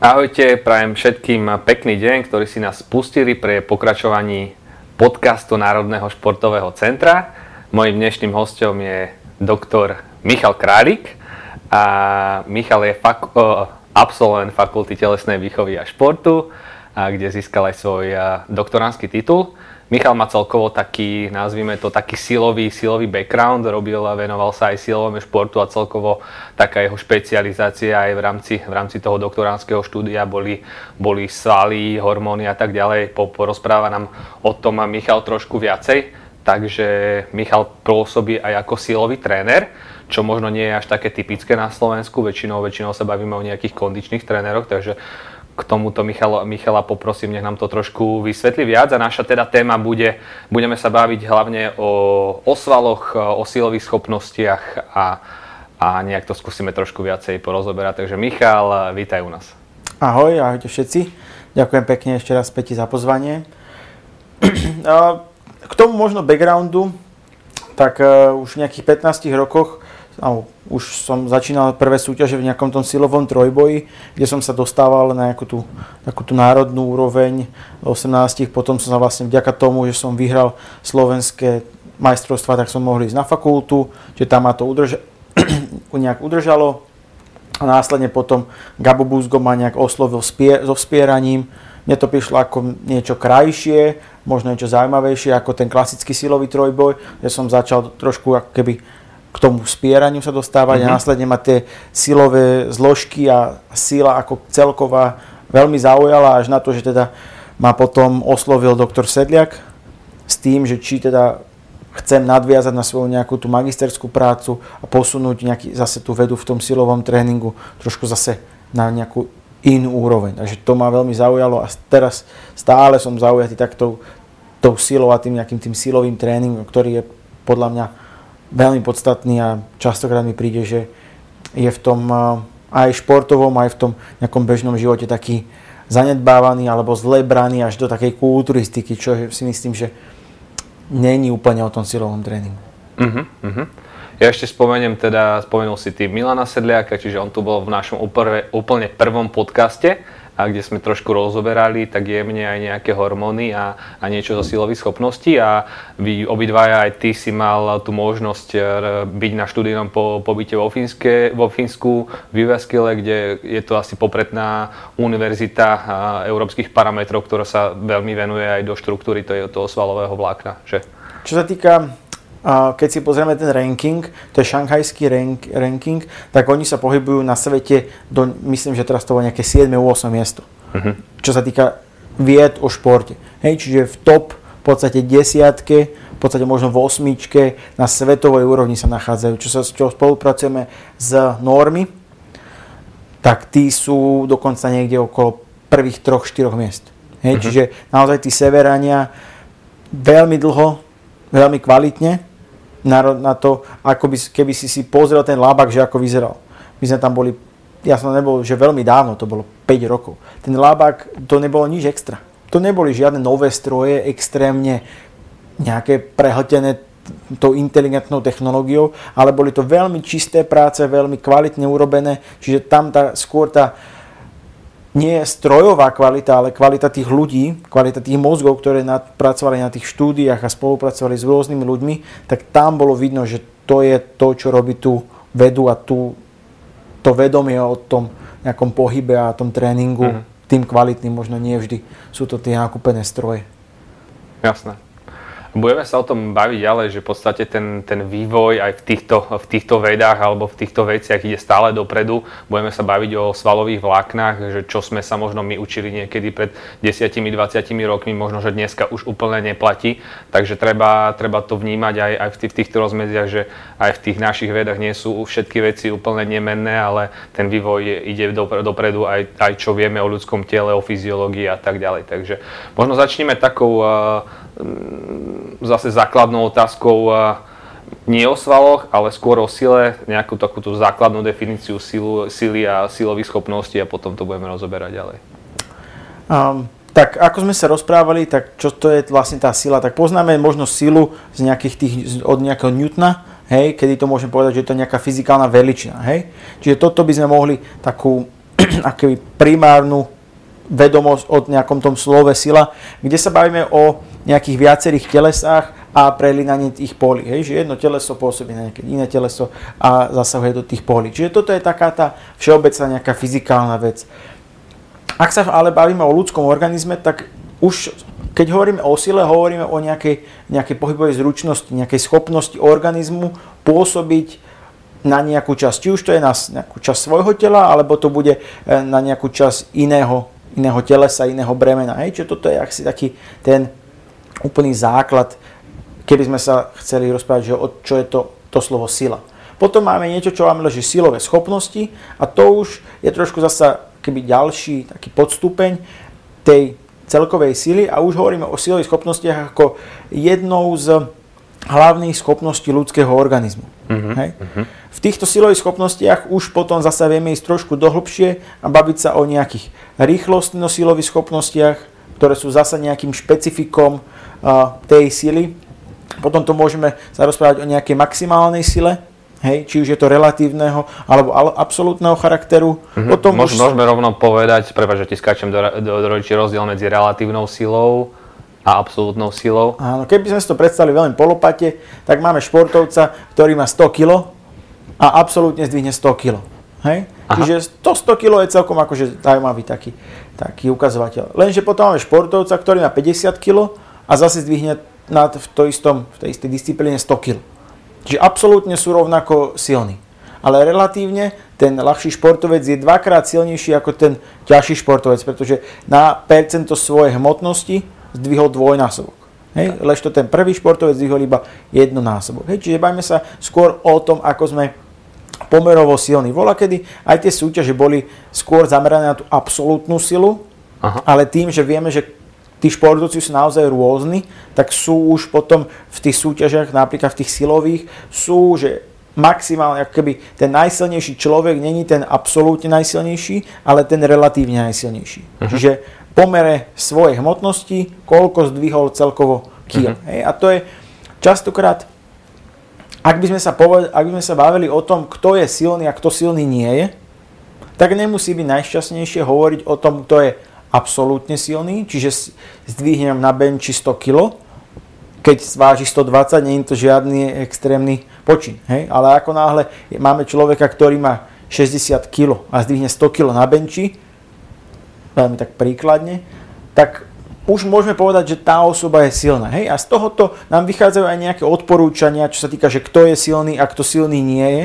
Ahojte, prajem všetkým pekný deň, ktorí si nás spustili pre pokračovaní podcastu Národného športového centra. Mojím dnešným hostom je doktor Michal Králik. A Michal je fak- absolvent Fakulty telesnej výchovy a športu, a kde získal aj svoj doktoránsky titul. Michal má celkovo taký, nazvime to, taký silový, silový background, robil a venoval sa aj silovému športu a celkovo taká jeho špecializácia aj v rámci, v rámci toho doktoránskeho štúdia boli, boli svaly, hormóny a tak ďalej. Po, porozpráva nám o tom Michal trošku viacej. Takže Michal pôsobí aj ako silový tréner, čo možno nie je až také typické na Slovensku. Väčšinou, väčšinou sa bavíme o nejakých kondičných tréneroch, takže k tomuto Michala, Michala poprosím, nech nám to trošku vysvetlí viac. A naša teda téma bude, budeme sa baviť hlavne o osvaloch, o silových schopnostiach a, a nejak to skúsime trošku viacej porozoberať. Takže Michal, vítaj u nás. Ahoj, ahojte všetci. Ďakujem pekne ešte raz Peti za pozvanie. K tomu možno backgroundu, tak e, už v nejakých 15 rokoch už som začínal prvé súťaže v nejakom tom silovom trojboji, kde som sa dostával na nejakú tú, takú tú národnú úroveň 18, potom som sa vlastne vďaka tomu, že som vyhral slovenské majstrovstva, tak som mohol ísť na fakultu, že tam ma to udrža- nejak udržalo a následne potom Gabo Buzgo ma nejak oslovil spie- so vspieraním. Mne to prišlo ako niečo krajšie, možno niečo zaujímavejšie ako ten klasický silový trojboj, kde som začal trošku ako keby k tomu spieraniu sa dostávať mm-hmm. a následne ma tie silové zložky a sila ako celková veľmi zaujala až na to, že teda ma potom oslovil doktor Sedliak s tým, že či teda chcem nadviazať na svoju nejakú tú magisterskú prácu a posunúť nejaký, zase tú vedu v tom silovom tréningu trošku zase na nejakú inú úroveň. Takže to ma veľmi zaujalo a teraz stále som zaujatý takto tou silou a tým nejakým tým silovým tréningom, ktorý je podľa mňa veľmi podstatný a častokrát mi príde, že je v tom aj športovom, aj v tom nejakom bežnom živote taký zanedbávaný alebo zle braný až do takej kulturistiky, čo si myslím, že není úplne o tom silovom tréningu. Uh-huh, uh-huh. Ja ešte spomeniem teda, spomenul si ty Milana Sedliaka, čiže on tu bol v našom úplne prvom podcaste a kde sme trošku rozoberali tak jemne aj nejaké hormóny a, a niečo zo silových schopností a vy obidvaja aj ty si mal tú možnosť e, byť na študijnom po, pobyte vo, Fínske, vo Fínsku v Jyväskyle, kde je to asi popretná univerzita európskych parametrov, ktorá sa veľmi venuje aj do štruktúry toho svalového vlákna. Že? Čo sa týka keď si pozrieme ten ranking, to je šanghajský rank, ranking, tak oni sa pohybujú na svete do, myslím, že teraz to bolo nejaké 7. 8. miesto. Uh-huh. Čo sa týka vied o športe. Hej, čiže v top v podstate desiatke, v podstate možno v osmičke na svetovej úrovni sa nachádzajú. Čo sa čo spolupracujeme s normy, tak tí sú dokonca niekde okolo prvých troch, štyroch miest. Hej, uh-huh. Čiže naozaj tí severania veľmi dlho, veľmi kvalitne na, na to, ako by, keby si si pozrel ten lábak, že ako vyzeral. My sme tam boli, ja som nebol, že veľmi dávno, to bolo 5 rokov. Ten lábak, to nebolo nič extra. To neboli žiadne nové stroje, extrémne nejaké prehltené tou inteligentnou technológiou, ale boli to veľmi čisté práce, veľmi kvalitne urobené, čiže tam tá, skôr tá, nie je strojová kvalita, ale kvalita tých ľudí, kvalita tých mozgov, ktoré pracovali na tých štúdiách a spolupracovali s rôznymi ľuďmi, tak tam bolo vidno, že to je to, čo robí tú vedu a tú, to vedomie o tom nejakom pohybe a tom tréningu mm. tým kvalitným, možno nie vždy sú to tie nakúpené stroje. Jasné. Budeme sa o tom baviť ďalej, že v podstate ten, ten vývoj aj v týchto, v týchto vedách alebo v týchto veciach ide stále dopredu. Budeme sa baviť o svalových vláknach, že čo sme sa možno my učili niekedy pred 10-20 rokmi, možno, že dneska už úplne neplatí. Takže treba, treba to vnímať aj, aj v, tých, v týchto rozmedziach, že aj v tých našich vedách nie sú všetky veci úplne nemenné, ale ten vývoj ide dopredu aj, aj čo vieme o ľudskom tele, o fyziológii a tak ďalej. Takže možno začneme takou Mm, zase základnou otázkou nie o svaloch, ale skôr o sile, nejakú takúto základnú definíciu silu, sily a silových schopností a potom to budeme rozoberať ďalej. Um, tak ako sme sa rozprávali, tak čo to je vlastne tá sila, tak poznáme možno silu z nejakých tých, od nejakého Newtona, hej, kedy to môžeme povedať, že je to nejaká fyzikálna veličina, hej. Čiže toto by sme mohli takú akoby primárnu vedomosť o nejakom tom slove sila, kde sa bavíme o nejakých viacerých telesách a prelinanie tých polí. Hej? Že jedno teleso pôsobí na nejaké iné teleso a zasahuje do tých polí. Čiže toto je taká tá všeobecná nejaká fyzikálna vec. Ak sa ale bavíme o ľudskom organizme, tak už keď hovoríme o sile, hovoríme o nejakej, nejakej pohybovej zručnosti, nejakej schopnosti organizmu pôsobiť na nejakú časť. Či už to je na nejakú časť svojho tela, alebo to bude e, na nejakú časť iného, iného telesa, iného bremena. Hej? Čiže toto je asi taký ten úplný základ, keby sme sa chceli rozprávať, že o čo je to, to slovo sila. Potom máme niečo, čo máme leží silové schopnosti a to už je trošku zasa keby ďalší taký podstupeň tej celkovej sily a už hovoríme o silových schopnostiach ako jednou z hlavných schopností ľudského organizmu. Uh-huh, Hej? Uh-huh. V týchto silových schopnostiach už potom zase vieme ísť trošku dohlbšie a baviť sa o nejakých rýchlostno-silových schopnostiach, ktoré sú zase nejakým špecifikom tej sily. Potom to môžeme sa rozprávať o nejakej maximálnej sile, Hej, či už je to relatívneho alebo absolútneho charakteru. Mm-hmm. Potom Môž, už... Môžeme rovno povedať, prepáč, že ti skáčem do, do, do rozdiel medzi relatívnou silou a absolútnou silou. Áno, keby sme si to predstavili veľmi polopate, tak máme športovca, ktorý má 100 kg a absolútne zdvihne 100 kg. Hej? Čiže 100, 100 kg je celkom akože zaujímavý taký, taký ukazovateľ. Lenže potom máme športovca, ktorý má 50 kg a zase zdvihne na, v, to istom, v tej istej disciplíne 100 kg. Čiže absolútne sú rovnako silní. Ale relatívne ten ľahší športovec je dvakrát silnejší ako ten ťažší športovec, pretože na percento svojej hmotnosti zdvihol dvojnásobok. Hej? Lež to ten prvý športovec zdvihol iba jednonásobok. Hej? Čiže bajme sa skôr o tom, ako sme pomerovo silní. Vola kedy aj tie súťaže boli skôr zamerané na tú absolútnu silu, Aha. ale tým, že vieme, že tí športovci sú naozaj rôzni, tak sú už potom v tých súťažiach, napríklad v tých silových, sú, že maximálne, ako keby ten najsilnejší človek není ten absolútne najsilnejší, ale ten relatívne najsilnejší. Uh-huh. Čiže pomere svojej hmotnosti, koľko zdvihol celkovo kil. Uh-huh. Hej, a to je častokrát, ak by, sme sa poved- ak by sme sa bavili o tom, kto je silný a kto silný nie je, tak nemusí byť najšťastnejšie hovoriť o tom, kto je absolútne silný, čiže zdvihnem na benči 100 kg, keď váži 120, nie je to žiadny extrémny počin. Hej? Ale ako náhle máme človeka, ktorý má 60 kg a zdvihne 100 kg na benči, veľmi tak príkladne, tak už môžeme povedať, že tá osoba je silná. Hej? A z tohoto nám vychádzajú aj nejaké odporúčania, čo sa týka, že kto je silný a kto silný nie je.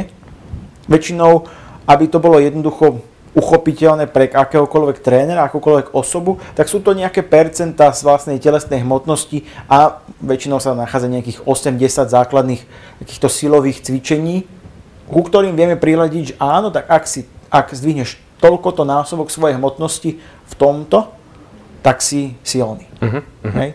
Väčšinou, aby to bolo jednoducho uchopiteľné pre akéhokoľvek trénera, akúkoľvek osobu, tak sú to nejaké percentá z vlastnej telesnej hmotnosti a väčšinou sa nachádza nejakých 8-10 základných takýchto silových cvičení, ku ktorým vieme prihľadiť, že áno, tak ak, si, ak zdvihneš toľkoto násobok svojej hmotnosti v tomto, tak si silný. Uh-huh, uh-huh. Hej?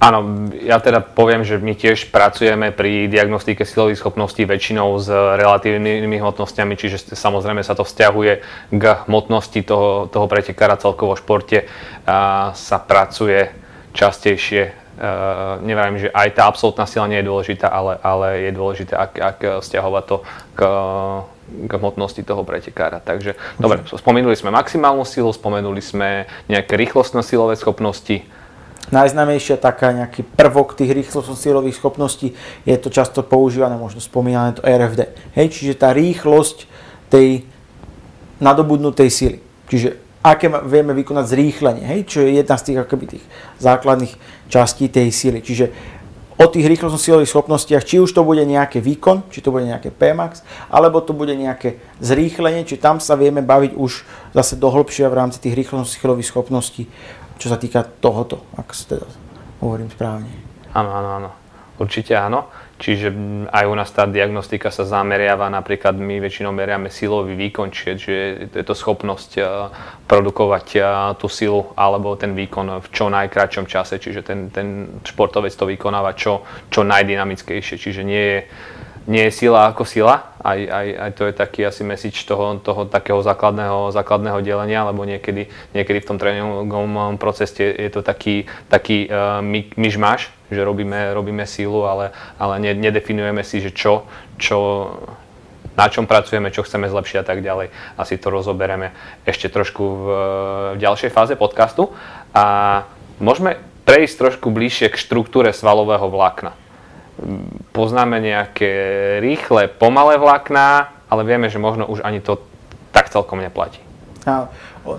Áno, ja teda poviem, že my tiež pracujeme pri diagnostike silových schopností väčšinou s relatívnymi hmotnosťami, čiže samozrejme sa to vzťahuje k hmotnosti toho, toho pretekára celkovo v športe. A sa pracuje častejšie, uh, neviem, že aj tá absolútna sila nie je dôležitá, ale, ale je dôležité, ak, ak vzťahovať to k, k hmotnosti toho pretekára. Takže, dobre, spomenuli sme maximálnu silu, spomenuli sme nejaké rýchlostno silové schopnosti, Najznamejšia taká nejaký prvok tých rýchlostno-silových schopností je to často používané, možno spomínané to RFD. Hej, čiže tá rýchlosť tej nadobudnutej sily. Čiže aké vieme vykonať zrýchlenie, hej, čo je jedna z tých, akoby, tých základných častí tej sily. Čiže o tých rýchlostno-silových schopnostiach, či už to bude nejaký výkon, či to bude nejaké Pmax, alebo to bude nejaké zrýchlenie, či tam sa vieme baviť už zase dohlbšia v rámci tých rýchlostno-silových schopností čo sa týka tohoto, ak teda hovorím správne. Áno, áno, áno. Určite áno. Čiže aj u nás tá diagnostika sa zameriava, napríklad my väčšinou meriame silový výkon, čiže je to schopnosť e, produkovať e, tú silu alebo ten výkon v čo najkračšom čase, čiže ten, ten športovec to vykonáva čo, čo najdynamickejšie, čiže nie je nie je sila ako sila, aj, aj, aj to je taký asi message toho, toho takého základného, základného delenia, lebo niekedy, niekedy v tom tréningovom procese je to taký, taký uh, my, myšmaš, že robíme, robíme sílu, ale, ale nedefinujeme si, že čo, čo, na čom pracujeme, čo chceme zlepšiť a tak ďalej. Asi to rozoberieme ešte trošku v, v ďalšej fáze podcastu. A môžeme prejsť trošku bližšie k štruktúre svalového vlákna. Poznáme nejaké rýchle, pomalé vlákna, ale vieme, že možno už ani to tak celkom neplatí. A,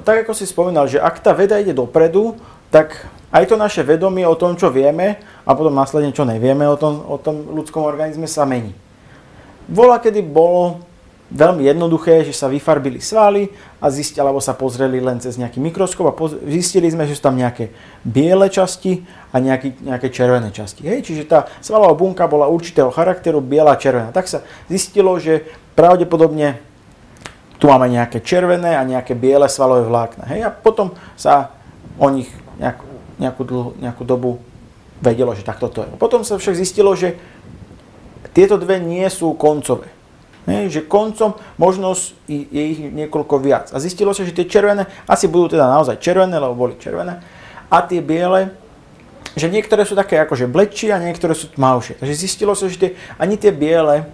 tak ako si spomínal, že ak tá veda ide dopredu, tak aj to naše vedomie o tom, čo vieme a potom následne, čo nevieme o tom, o tom ľudskom organizme sa mení. Vola, kedy bolo veľmi jednoduché, že sa vyfarbili svaly a zistili, alebo sa pozreli len cez nejaký mikroskop a poz- zistili sme, že sú tam nejaké biele časti a nejaký, nejaké červené časti. Hej? Čiže tá svalová bunka bola určitého charakteru, biela a červená. Tak sa zistilo, že pravdepodobne tu máme nejaké červené a nejaké biele svalové vlákna. Hej? A potom sa o nich nejakú, nejakú, dlhu, nejakú dobu vedelo, že takto to je. Potom sa však zistilo, že tieto dve nie sú koncové. Že koncom možno je ich niekoľko viac. A zistilo sa, že tie červené asi budú teda naozaj červené, lebo boli červené. A tie biele, že niektoré sú také akože bledšie a niektoré sú tmavšie. Takže zistilo sa, že tie, ani tie biele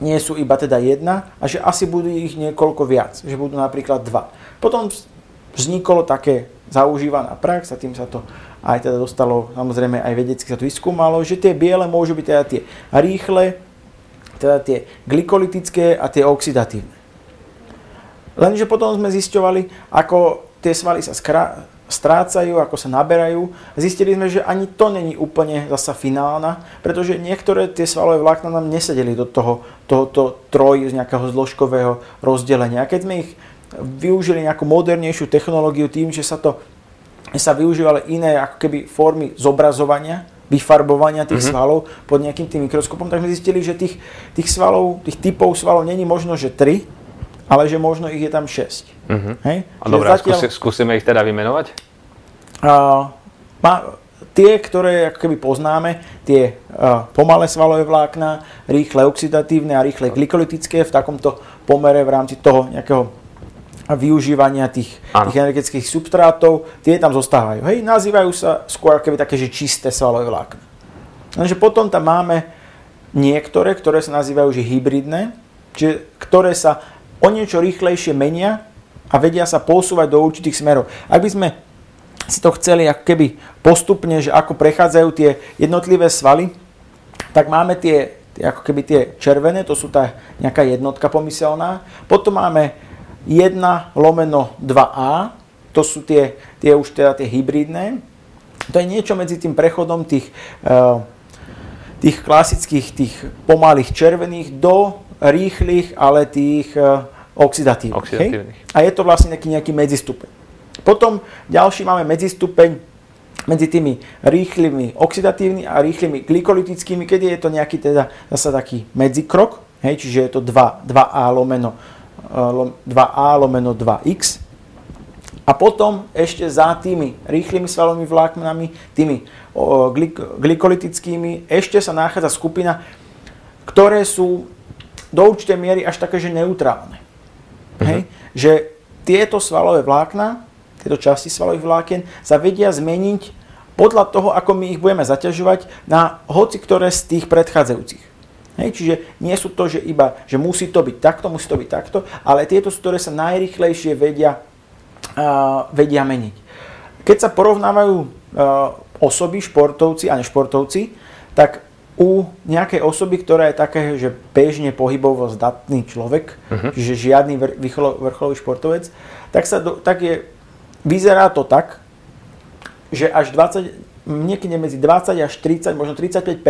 nie sú iba teda jedna a že asi budú ich niekoľko viac. Že budú napríklad dva. Potom vzniklo také zaužívaná prax a tým sa to aj teda dostalo, samozrejme aj vedecky sa to vyskúmalo, že tie biele môžu byť teda tie rýchle, teda tie glykolitické a tie oxidatívne. Lenže potom sme zisťovali, ako tie svaly sa skra- strácajú, ako sa naberajú. Zistili sme, že ani to není úplne zasa finálna, pretože niektoré tie svalové vlákna nám nesedeli do toho, tohoto troj z nejakého zložkového rozdelenia. A keď sme ich využili nejakú modernejšiu technológiu tým, že sa to sa využívali iné ako keby formy zobrazovania, vyfarbovania tých mm-hmm. svalov pod nejakým tým mikroskopom, tak sme zistili, že tých, tých svalov, tých typov svalov není možno, že 3, ale že možno ich je tam 6. Mm-hmm. Hej? A dobré, zatiaľ, skúsi, skúsime ich teda vymenovať? Uh, má, tie, ktoré ako keby poznáme, tie uh, pomalé svalové vlákna, rýchle oxidatívne a rýchle glykolytické v takomto pomere v rámci toho nejakého využívania tých, tých energetických substrátov, tie tam zostávajú. Hej, nazývajú sa skôr keby také, že čisté svalové vlákna. Lenže potom tam máme niektoré, ktoré sa nazývajú že hybridné, čiže ktoré sa o niečo rýchlejšie menia a vedia sa posúvať do určitých smerov. Ak by sme si to chceli ako keby postupne, že ako prechádzajú tie jednotlivé svaly, tak máme tie, tie ako keby tie červené, to sú tá nejaká jednotka pomyselná. Potom máme 1 lomeno 2a, to sú tie, tie už teda tie hybridné. To je niečo medzi tým prechodom tých, eh, tých klasických, tých pomalých červených do rýchlych, ale tých eh, oxidatívnych. oxidatívnych. A je to vlastne nejaký, nejaký medzistupeň. Potom ďalší máme medzistupeň medzi tými rýchlymi oxidatívnymi a rýchlymi glykolytickými, kedy je to nejaký teda zase taký medzikrok, hej, čiže je to 2, 2A lomeno 2a lomeno 2x. A potom ešte za tými rýchlymi svalovými vláknami, tými glykolytickými, ešte sa nachádza skupina, ktoré sú do určitej miery až také, že neutrálne. Uh-huh. Hej? Že tieto svalové vlákna, tieto časti svalových vlákien sa vedia zmeniť podľa toho, ako my ich budeme zaťažovať na hoci ktoré z tých predchádzajúcich. Hej, čiže nie sú to, že iba, že musí to byť takto, musí to byť takto, ale tieto sú, ktoré sa najrychlejšie vedia, uh, vedia meniť. Keď sa porovnávajú uh, osoby, športovci a nešportovci, tak u nejakej osoby, ktorá je také, že bežne pohybovo zdatný človek, uh-huh. čiže žiadny vrcholo, vrcholový športovec, tak, sa do, tak je, vyzerá to tak, že až 20, niekedy medzi 20 až 30, možno 35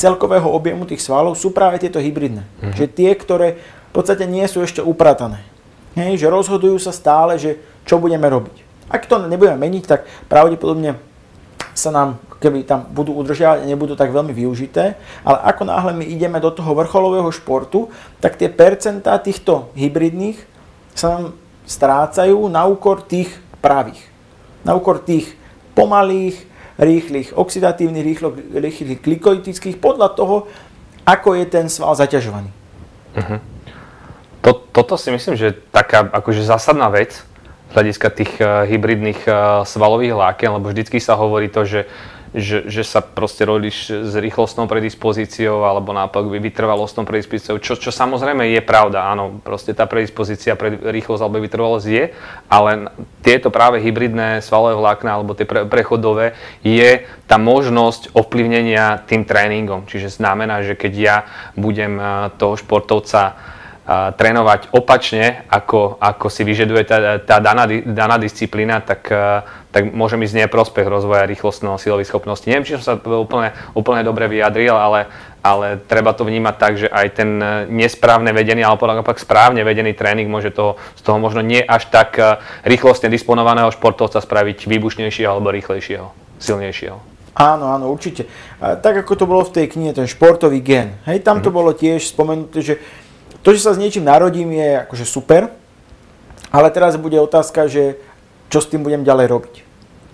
celkového objemu tých svalov sú práve tieto hybridné. Uh-huh. Že tie, ktoré v podstate nie sú ešte upratané. Hej, že rozhodujú sa stále, že čo budeme robiť. Ak to nebudeme meniť, tak pravdepodobne sa nám, keby tam budú udržiavať a nebudú tak veľmi využité, ale ako náhle my ideme do toho vrcholového športu, tak tie percentá týchto hybridných sa nám strácajú na úkor tých pravých. Na úkor tých pomalých, rýchlych oxidatívnych, rýchlo, rýchlych glikolytických podľa toho, ako je ten sval zaťažovaný. Uh-huh. To, toto si myslím, že je taká akože zásadná vec, z hľadiska tých hybridných svalových vlákien, lebo vždycky sa hovorí to, že že, že sa proste rodíš s rýchlostnou predispozíciou alebo naopak vytrvalostnou predispozíciou, čo, čo samozrejme je pravda, áno, proste tá predispozícia pre rýchlosť alebo vytrvalosť je, ale tieto práve hybridné svalové vlákna alebo tie pre, prechodové je tá možnosť ovplyvnenia tým tréningom. Čiže znamená, že keď ja budem eh, toho športovca a, trénovať opačne, ako, ako si vyžaduje tá, tá daná, daná disciplína, tak, tak môže ísť neprospech rozvoja rýchlostného silových schopností. Neviem, či som sa úplne, úplne dobre vyjadril, ale, ale treba to vnímať tak, že aj ten nesprávne vedený, alebo naopak správne vedený tréning môže to, z toho možno nie až tak rýchlostne disponovaného športovca spraviť výbušnejšieho alebo rýchlejšieho, silnejšieho. Áno, áno, určite. Tak ako to bolo v tej knihe, ten športový gen. Hej, tam to mm-hmm. bolo tiež spomenuté, že to, že sa s niečím narodím, je akože super, ale teraz bude otázka, že čo s tým budem ďalej robiť.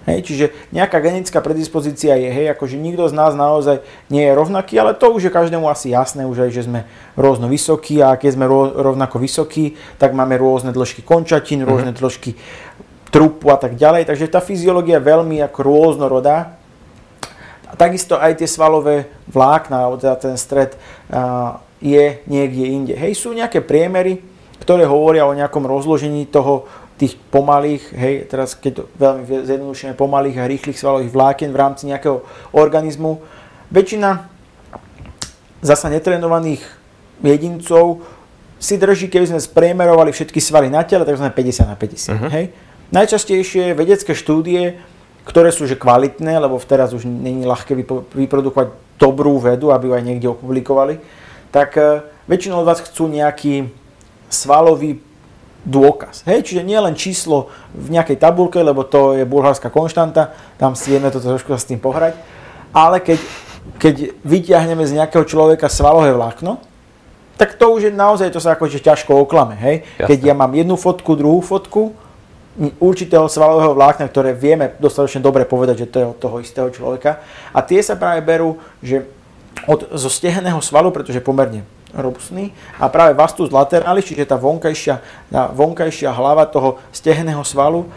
Hej, čiže nejaká genetická predispozícia je, hej, akože nikto z nás naozaj nie je rovnaký, ale to už je každému asi jasné, už aj, že sme rôzno vysokí a keď sme rovnako vysokí, tak máme rôzne dĺžky končatín, mm-hmm. rôzne dĺžky trupu a tak ďalej, takže tá fyziológia je veľmi ako rôznorodá. A takisto aj tie svalové vlákna, teda ten stred, je niekde inde. Hej, sú nejaké priemery, ktoré hovoria o nejakom rozložení toho tých pomalých, hej, teraz keď to veľmi zjednodušene pomalých a rýchlych svalových vlákien v rámci nejakého organizmu. Väčšina zasa netrenovaných jedincov si drží, keby sme spriemerovali všetky svaly na tele, tak sme 50 na 50. Uh-huh. Mhm. Hej. Najčastejšie vedecké štúdie, ktoré sú že kvalitné, lebo teraz už není ľahké vyprodukovať dobrú vedu, aby ju aj niekde opublikovali, tak e, väčšinou od vás chcú nejaký svalový dôkaz. Hej, čiže nie len číslo v nejakej tabulke, lebo to je bulharská konštanta, tam si vieme to trošku s tým pohrať, ale keď, keď vyťahneme z nejakého človeka svalové vlákno, tak to už je naozaj, to sa akože ťažko oklame, hej. Jasne. Keď ja mám jednu fotku, druhú fotku, určitého svalového vlákna, ktoré vieme dostatočne dobre povedať, že to je od toho istého človeka. A tie sa práve berú, že od, zo stehenného svalu, pretože je pomerne robustný a práve vastus lateralis, čiže tá vonkajšia, tá vonkajšia hlava toho stehenného svalu,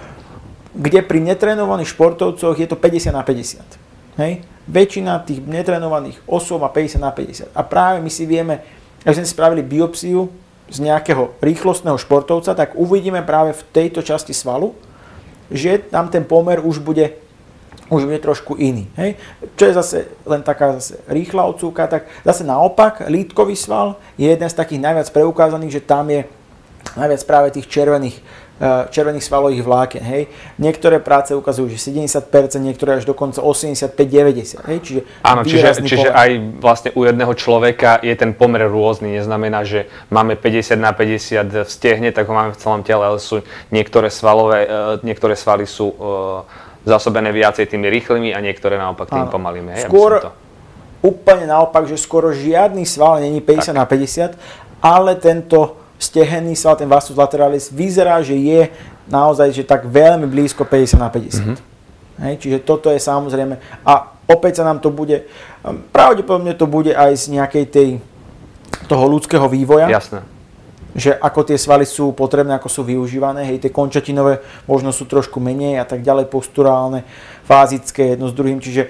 kde pri netrenovaných športovcoch je to 50 na 50. Hej? Väčšina tých netrenovaných osôb má 50 na 50. A práve my si vieme, ak sme spravili biopsiu z nejakého rýchlostného športovca, tak uvidíme práve v tejto časti svalu, že tam ten pomer už bude už bude trošku iný. Hej? Čo je zase len taká zase rýchla odsúka, tak zase naopak lítkový sval je jeden z takých najviac preukázaných, že tam je najviac práve tých červených, eh, červených svalových vláken. Hej. Niektoré práce ukazujú, že 70%, niektoré až dokonca 85-90%. Hej. Čiže, Áno, čiže, čiže aj vlastne u jedného človeka je ten pomer rôzny. Neznamená, že máme 50 na 50 v stehne, tak ho máme v celom tele, ale sú niektoré, svalové, eh, niektoré svaly sú zásobené viacej tými rýchlymi a niektoré naopak tými pomalými. Hej, skôr to... úplne naopak, že skoro žiadny sval není 50 tak. na 50, ale tento stehenný sval, ten vastus lateralis, vyzerá, že je naozaj že tak veľmi blízko 50 na 50. Mm-hmm. Hej, čiže toto je samozrejme, a opäť sa nám to bude, pravdepodobne to bude aj z nejakej tej, toho ľudského vývoja. Jasné že ako tie svaly sú potrebné, ako sú využívané, hej, tie končatinové možno sú trošku menej a tak ďalej, posturálne, fázické jedno s druhým, čiže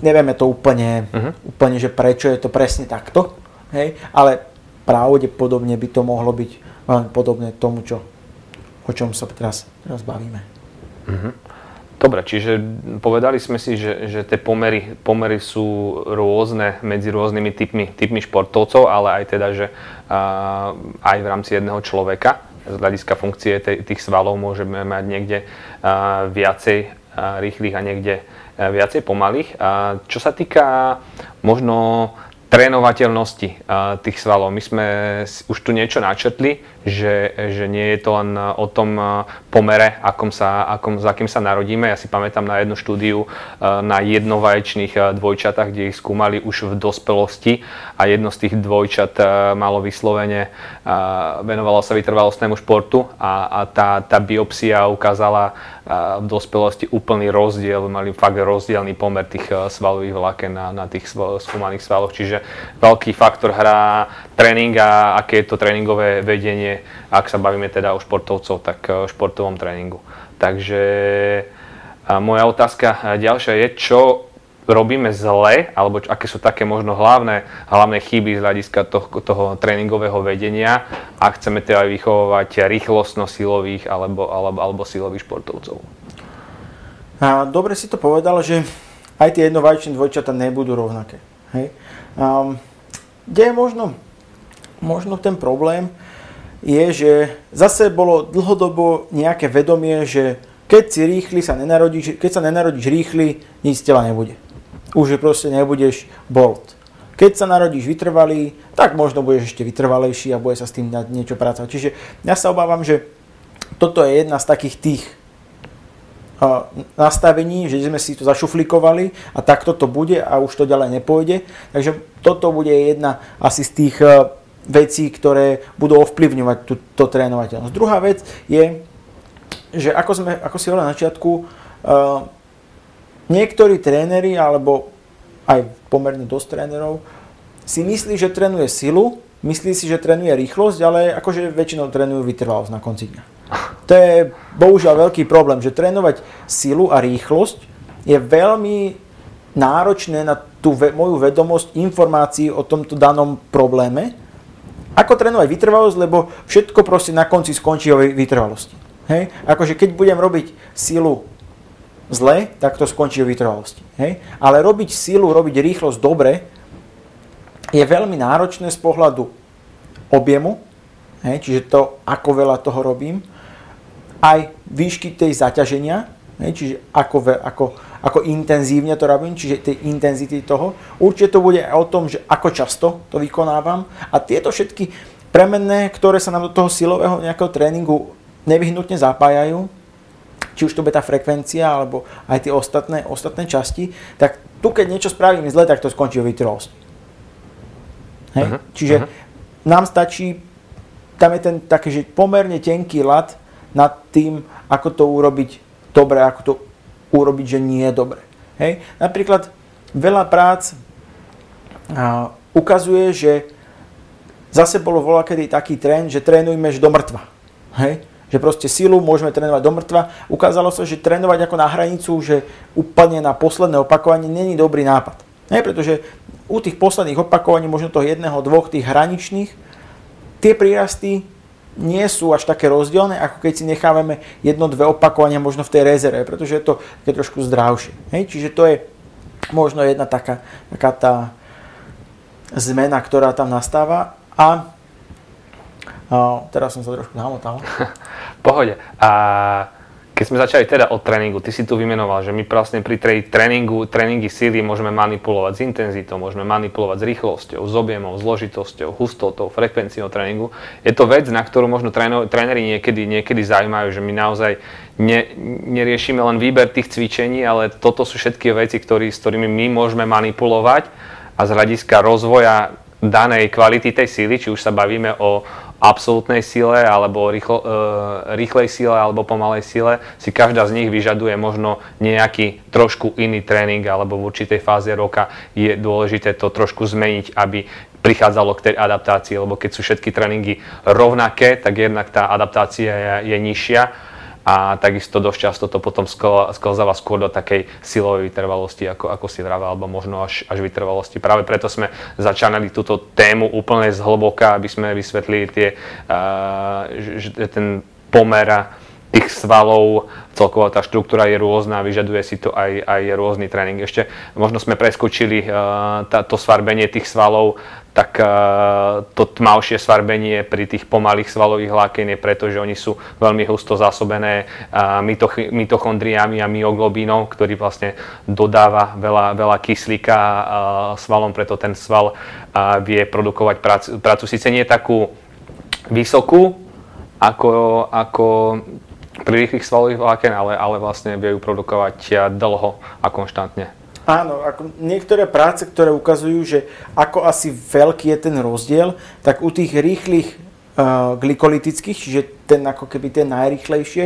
nevieme to úplne, uh-huh. úplne, že prečo je to presne takto, hej, ale pravdepodobne by to mohlo byť veľmi podobné tomu, čo, o čom sa teraz, teraz bavíme. Uh-huh. Dobre, čiže povedali sme si, že, že tie pomery, pomery sú rôzne medzi rôznymi typmi, typmi športovcov, ale aj teda, že uh, aj v rámci jedného človeka z hľadiska funkcie t- tých svalov môžeme mať niekde uh, viacej uh, rýchlych a niekde uh, viacej pomalých. Uh, čo sa týka možno trénovateľnosti tých svalov. My sme už tu niečo načetli, že, že nie je to len o tom pomere, akom sa, akom, za akým sa narodíme. Ja si pamätám na jednu štúdiu na jednovaječných dvojčatách, kde ich skúmali už v dospelosti a jedno z tých dvojčat malo vyslovene, venovalo sa vytrvalostnému športu a, a tá, tá biopsia ukázala v dospelosti úplný rozdiel, mali fakt rozdielný pomer tých svalových vláken na, na tých skúmaných svaloch, čiže veľký faktor hrá tréning a aké je to tréningové vedenie, ak sa bavíme teda o športovcov, tak o športovom tréningu. Takže moja otázka ďalšia je, čo robíme zle, alebo čo, aké sú také možno hlavné, hlavné chyby z hľadiska toho, toho tréningového vedenia a chceme teda vychovávať rýchlostno silových alebo, alebo, alebo silových športovcov. A, dobre si to povedal, že aj tie jednovajčné dvojčata nebudú rovnaké. Hej? Um, kde je možno, možno ten problém, je, že zase bolo dlhodobo nejaké vedomie, že keď si rýchly sa nenarodíš, keď sa nenarodíš rýchly, nič z tela nebude už proste nebudeš bolt. Keď sa narodíš vytrvalý, tak možno budeš ešte vytrvalejší a bude sa s tým dať niečo pracovať. Čiže ja sa obávam, že toto je jedna z takých tých nastavení, že sme si to zašuflikovali a takto to bude a už to ďalej nepôjde. Takže toto bude jedna asi z tých vecí, ktoré budú ovplyvňovať túto trénovateľnosť. Druhá vec je, že ako, sme, ako si hovoril na začiatku, uh, Niektorí tréneri, alebo aj pomerne dosť trénerov, si myslí, že trénuje silu, myslí si, že trénuje rýchlosť, ale akože väčšinou trénujú vytrvalosť na konci dňa. To je bohužiaľ veľký problém, že trénovať silu a rýchlosť je veľmi náročné na tú ve- moju vedomosť informácií o tomto danom probléme. Ako trénovať vytrvalosť, lebo všetko proste na konci skončí o vytrvalosti. Hej? Akože keď budem robiť silu zle, tak to skončí v vytrvalosti. Hej? Ale robiť silu, robiť rýchlosť dobre je veľmi náročné z pohľadu objemu, hej? čiže to, ako veľa toho robím, aj výšky tej zaťaženia, hej? čiže ako, ako, ako intenzívne to robím, čiže tej intenzity toho. Určite to bude aj o tom, že ako často to vykonávam a tieto všetky premenné, ktoré sa nám do toho silového nejakého tréningu nevyhnutne zapájajú, či už to bude tá frekvencia, alebo aj tie ostatné, ostatné časti, tak tu keď niečo spravím zle, tak to skončí o vytrvalosť. Hej? Uh-huh. Čiže uh-huh. nám stačí, tam je ten taký, že pomerne tenký lat nad tým, ako to urobiť dobre, ako to urobiť, že nie je dobre. Hej? Napríklad veľa prác a, ukazuje, že zase bolo voľa kedy taký trend, že trénujme do mŕtva. Hej? Že proste silu môžeme trénovať do mŕtva. Ukázalo sa, že trénovať ako na hranicu, že úplne na posledné opakovanie není dobrý nápad. Ne, pretože u tých posledných opakovaní, možno toho jedného, dvoch tých hraničných, tie prírasty nie sú až také rozdielne, ako keď si nechávame jedno, dve opakovania možno v tej rezerve, pretože je to také trošku zdravšie. Hej? Čiže to je možno jedna taká, taká tá zmena, ktorá tam nastáva. A No, teraz som sa trošku namotal. Pohode. A keď sme začali teda od tréningu, ty si tu vymenoval, že my vlastne pri tréningu, tréningy síly môžeme manipulovať s intenzitou, môžeme manipulovať s rýchlosťou, s objemom, zložitosťou, hustotou, frekvenciou tréningu. Je to vec, na ktorú možno tréneri niekedy, niekedy zaujímajú, že my naozaj ne, neriešime len výber tých cvičení, ale toto sú všetky veci, ktorý, s ktorými my môžeme manipulovať a z hľadiska rozvoja danej kvality tej síly, či už sa bavíme o, absolútnej sile alebo rýchlo, e, rýchlej sile alebo pomalej sile, si každá z nich vyžaduje možno nejaký trošku iný tréning alebo v určitej fáze roka je dôležité to trošku zmeniť, aby prichádzalo k tej adaptácii, lebo keď sú všetky tréningy rovnaké, tak jednak tá adaptácia je, je nižšia a takisto dosť často to potom sklzáva skôr do takej silovej vytrvalosti, ako, ako si vravel, alebo možno až, až vytrvalosti. Práve preto sme začínali túto tému úplne zhlboka, aby sme vysvetlili tie, uh, že ten pomer tých svalov, celková tá štruktúra je rôzna, vyžaduje si to aj, aj rôzny tréning. Ešte možno sme preskočili uh, tá, to svarbenie tých svalov, tak uh, to tmavšie svarbenie pri tých pomalých svalových vláken je preto, že oni sú veľmi husto zásobené uh, mitoch- mitochondriami a myoglobínom, ktorý vlastne dodáva veľa, veľa kyslíka uh, svalom, preto ten sval uh, vie produkovať prácu, prácu síce nie takú vysokú, ako, ako pri rýchlych svalových vláken, ale, ale vlastne vie ju produkovať dlho a konštantne. Áno, ako niektoré práce, ktoré ukazujú, že ako asi veľký je ten rozdiel, tak u tých rýchlych uh, glykolitických, čiže ten ako keby tie najrýchlejšie,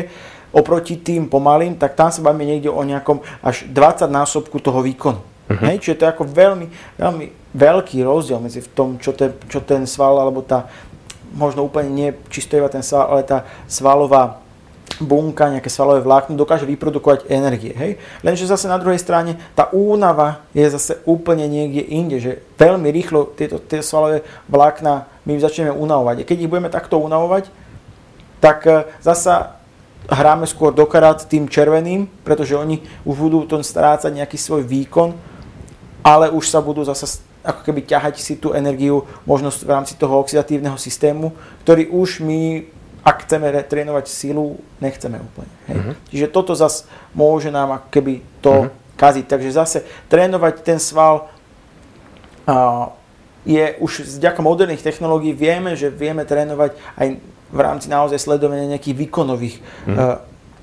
oproti tým pomalým, tak tam sa bavíme niekde o nejakom až 20 násobku toho výkonu. Uh-huh. Hej, čiže to je ako veľmi, veľmi veľký rozdiel medzi v tom, čo ten, čo ten sval, alebo tá, možno úplne nie čisto iba ten sval, ale tá svalová bunka, nejaké svalové vlákno dokáže vyprodukovať energie. Hej? Lenže zase na druhej strane tá únava je zase úplne niekde inde, že veľmi rýchlo tieto, tieto svalové vlákna my začneme unavovať. A keď ich budeme takto unavovať, tak e, zasa hráme skôr do karát tým červeným, pretože oni už budú to strácať nejaký svoj výkon, ale už sa budú zasa ako keby ťahať si tú energiu možno v rámci toho oxidatívneho systému, ktorý už my ak chceme trénovať silu, nechceme úplne. Hej. Uh-huh. Čiže toto zase môže nám ako keby to uh-huh. kaziť. Takže zase trénovať ten sval a, je už vďaka moderných technológií vieme, že vieme trénovať aj v rámci naozaj sledovania nejakých výkonových uh-huh. uh,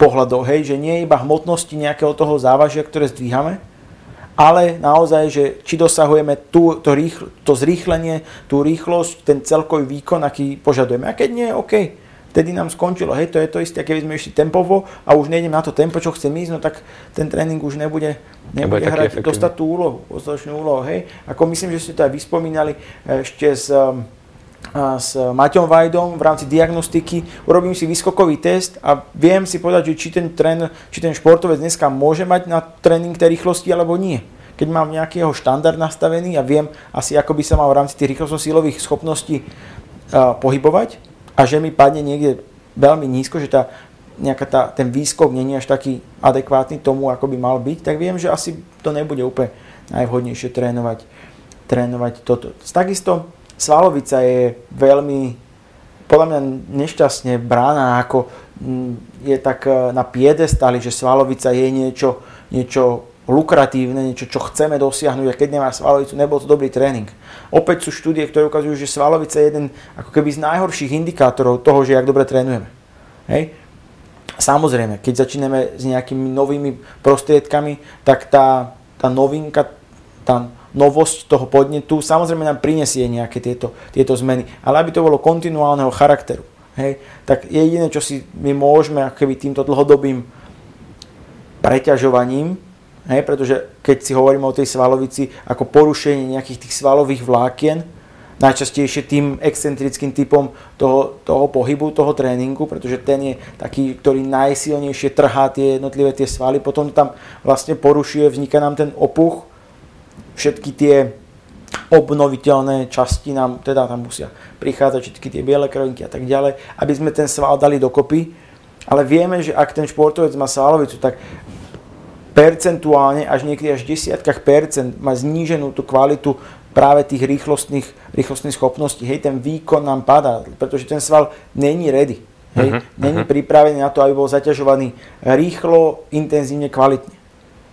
pohľadov. Hej, že nie iba hmotnosti nejakého toho závažia, ktoré zdvíhame, ale naozaj, že či dosahujeme tú, to, rýchl, to zrýchlenie, tú rýchlosť, ten celkový výkon, aký požadujeme. A keď nie, OK, vtedy nám skončilo. Hej, to je to isté, keby sme išli tempovo a už nejdem na to tempo, čo chcem ísť, no tak ten tréning už nebude, nebude hrať dostať tú úlohu, dostatočnú úlohu. Hej. Ako myslím, že ste to aj vyspomínali ešte s, s Maťom Vajdom v rámci diagnostiky. Urobím si výskokový test a viem si povedať, že či ten, tréner, či ten športovec dneska môže mať na tréning tej rýchlosti alebo nie keď mám nejaký jeho štandard nastavený a viem asi, ako by sa mal v rámci tých rýchlostno-sílových schopností uh, pohybovať, a že mi padne niekde veľmi nízko, že tá, nejaká tá, ten výskok není až taký adekvátny tomu, ako by mal byť, tak viem, že asi to nebude úplne najvhodnejšie trénovať, trénovať toto. Takisto svalovica je veľmi, podľa mňa nešťastne brána, ako je tak e, na piedestali, že svalovica je niečo, niečo lukratívne, niečo, čo chceme dosiahnuť a keď nemá svalovicu, nebol to dobrý tréning. Opäť sú štúdie, ktoré ukazujú, že svalovica je jeden ako keby z najhorších indikátorov toho, že jak dobre trénujeme. Hej? Samozrejme, keď začíname s nejakými novými prostriedkami, tak tá, tá novinka, tá novosť toho podnetu samozrejme nám prinesie nejaké tieto, tieto zmeny. Ale aby to bolo kontinuálneho charakteru, hej, tak jediné, čo si my môžeme keby týmto dlhodobým preťažovaním Hej, pretože keď si hovoríme o tej svalovici ako porušenie nejakých tých svalových vlákien, najčastejšie tým excentrickým typom toho, toho pohybu, toho tréningu, pretože ten je taký, ktorý najsilnejšie trhá tie jednotlivé tie svaly, potom to tam vlastne porušuje, vzniká nám ten opuch, všetky tie obnoviteľné časti nám teda tam musia prichádzať, všetky tie biele krvinky a tak ďalej, aby sme ten sval dali dokopy. Ale vieme, že ak ten športovec má svalovicu, tak percentuálne až niekedy až desiatkách percent má zníženú tú kvalitu práve tých rýchlostných, rýchlostných schopností. Hej, ten výkon nám padá, pretože ten sval není ready. Hej, uh-huh, není uh-huh. pripravený na to, aby bol zaťažovaný rýchlo, intenzívne, kvalitne.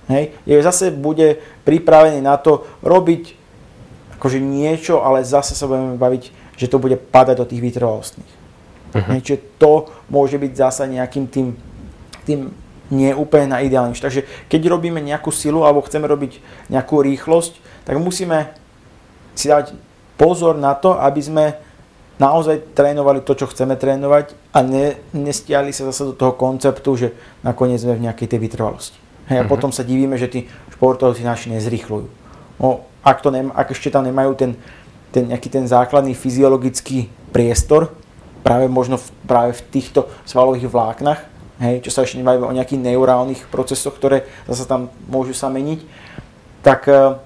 Hej, je zase bude pripravený na to robiť akože niečo, ale zase sa budeme baviť, že to bude padať do tých vytrvalostných. Uh-huh. Hej, čiže to môže byť zase nejakým tým, tým nie úplne na ideálnejšie. Takže keď robíme nejakú silu alebo chceme robiť nejakú rýchlosť, tak musíme si dať pozor na to, aby sme naozaj trénovali to, čo chceme trénovať a ne, nestiali sa zase do toho konceptu, že nakoniec sme v nejakej tej vytrvalosti. Hej, a uh-huh. potom sa divíme, že tí športovci naši nezrýchľujú. No, ak, to nem, ak ešte tam nemajú ten, ten nejaký ten základný fyziologický priestor, práve možno v, práve v týchto svalových vláknach, hej, čo sa ešte nebavíme o nejakých neurálnych procesoch, ktoré zase tam môžu sa meniť, tak e,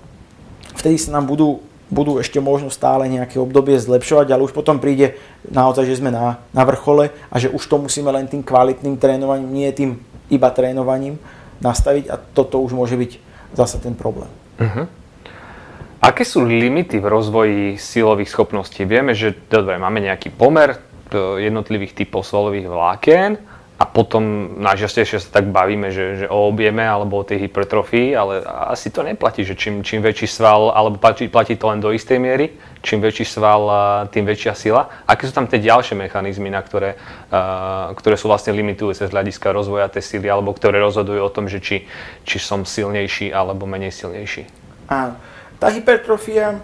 vtedy sa nám budú, budú ešte možno stále nejaké obdobie zlepšovať, ale už potom príde naozaj, že sme na, na vrchole a že už to musíme len tým kvalitným trénovaním, nie tým iba trénovaním nastaviť a toto už môže byť zase ten problém. Uh-huh. Aké sú limity v rozvoji silových schopností? Vieme, že dobre, máme nejaký pomer e, jednotlivých typov svalových vlákien, a potom najčastejšie sa tak bavíme, že, že o objeme alebo o tej hypertrofii, ale asi to neplatí, že čím, čím väčší sval, alebo platí, platí to len do istej miery, čím väčší sval, tým väčšia sila. Aké sú tam tie ďalšie mechanizmy, na ktoré, uh, ktoré sú vlastne limitujúce z hľadiska rozvoja tej sily, alebo ktoré rozhodujú o tom, že či, či som silnejší alebo menej silnejší? Áno. Tá hypertrofia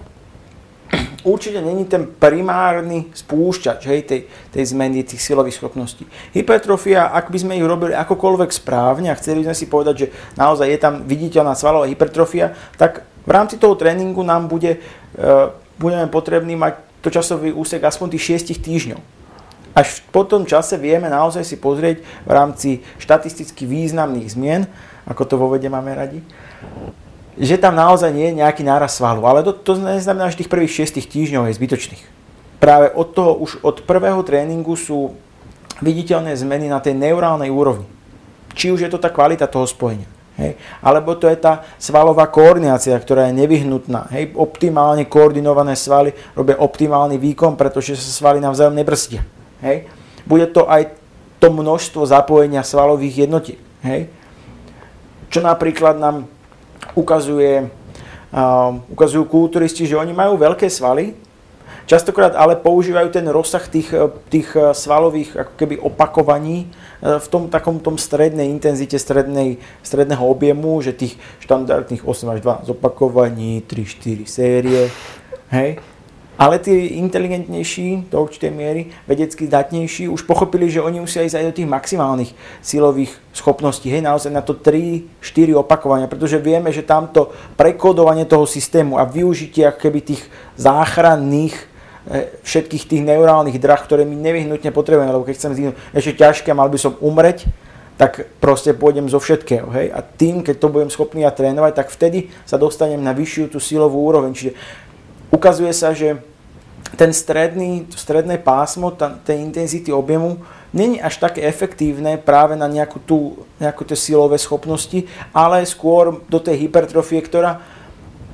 určite není ten primárny spúšťač hej, tej, tej zmeny tých silových schopností. Hypertrofia, ak by sme ich robili akokoľvek správne a chceli by sme si povedať, že naozaj je tam viditeľná svalová hypertrofia, tak v rámci toho tréningu nám bude, uh, budeme potrební mať to časový úsek aspoň tých 6 týždňov. Až po tom čase vieme naozaj si pozrieť v rámci štatisticky významných zmien, ako to vo vede máme radi, že tam naozaj nie je nejaký náraz svalu. Ale to, to neznamená, že tých prvých 6 týždňov je zbytočných. Práve od toho, už od prvého tréningu sú viditeľné zmeny na tej neurálnej úrovni. Či už je to tá kvalita toho spojenia. Hej. Alebo to je tá svalová koordinácia, ktorá je nevyhnutná. Hej. Optimálne koordinované svaly robia optimálny výkon, pretože sa svaly navzájom nebrzdia. Hej. Bude to aj to množstvo zapojenia svalových jednotiek. Hej. Čo napríklad nám ukazuje, uh, ukazujú kulturisti, že oni majú veľké svaly, častokrát ale používajú ten rozsah tých, e, tých e, svalových ako keby opakovaní e, v tom takom tom strednej intenzite, strednej, stredného objemu, že tých štandardných 8 až 2 zopakovaní, 3-4 série, hej, ale tí inteligentnejší, do určitej miery, vedecky zdatnejší, už pochopili, že oni musia ísť aj do tých maximálnych silových schopností. Hej, naozaj na to 3-4 opakovania, pretože vieme, že tamto prekodovanie toho systému a využitie keby tých záchranných e, všetkých tých neurálnych drah, ktoré my nevyhnutne potrebujeme, lebo keď chcem zísť ešte ťažké, mal by som umreť, tak proste pôjdem zo všetkého. Hej? A tým, keď to budem schopný ja trénovať, tak vtedy sa dostanem na vyššiu tú silovú úroveň. Čiže ukazuje sa, že ten stredný, stredné pásmo tá, tej intenzity objemu není až také efektívne práve na nejakú, tú, nejakú tie silové schopnosti, ale skôr do tej hypertrofie, ktorá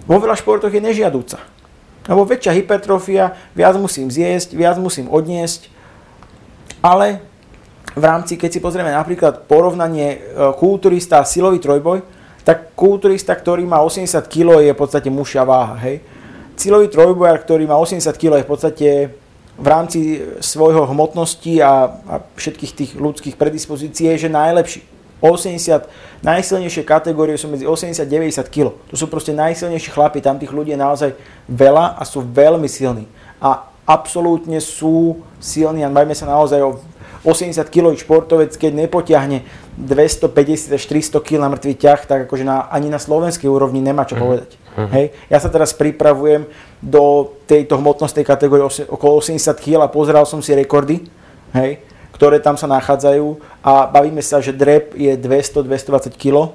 vo veľa športoch je nežiadúca. Lebo väčšia hypertrofia, viac musím zjesť, viac musím odniesť, ale v rámci, keď si pozrieme napríklad porovnanie e, kulturista a silový trojboj, tak kulturista, ktorý má 80 kg je v podstate mušia váha, hej Cílový trojbojar, ktorý má 80 kg, je v podstate v rámci svojho hmotnosti a, a všetkých tých ľudských predispozícií je, že najlepší. 80, najsilnejšie kategórie sú medzi 80 a 90 kg. To sú proste najsilnejší chlapi, tam tých ľudí je naozaj veľa a sú veľmi silní. A absolútne sú silní a bajme sa naozaj o 80 kg športovec, keď nepotiahne 250 až 300 kg na mŕtvý ťah, tak akože na, ani na slovenskej úrovni nemá čo mm. povedať. Mm. Hej. Ja sa teraz pripravujem do tejto hmotnostnej kategórie okolo 80 kg a pozeral som si rekordy, hej, ktoré tam sa nachádzajú a bavíme sa, že drep je 200-220 kg,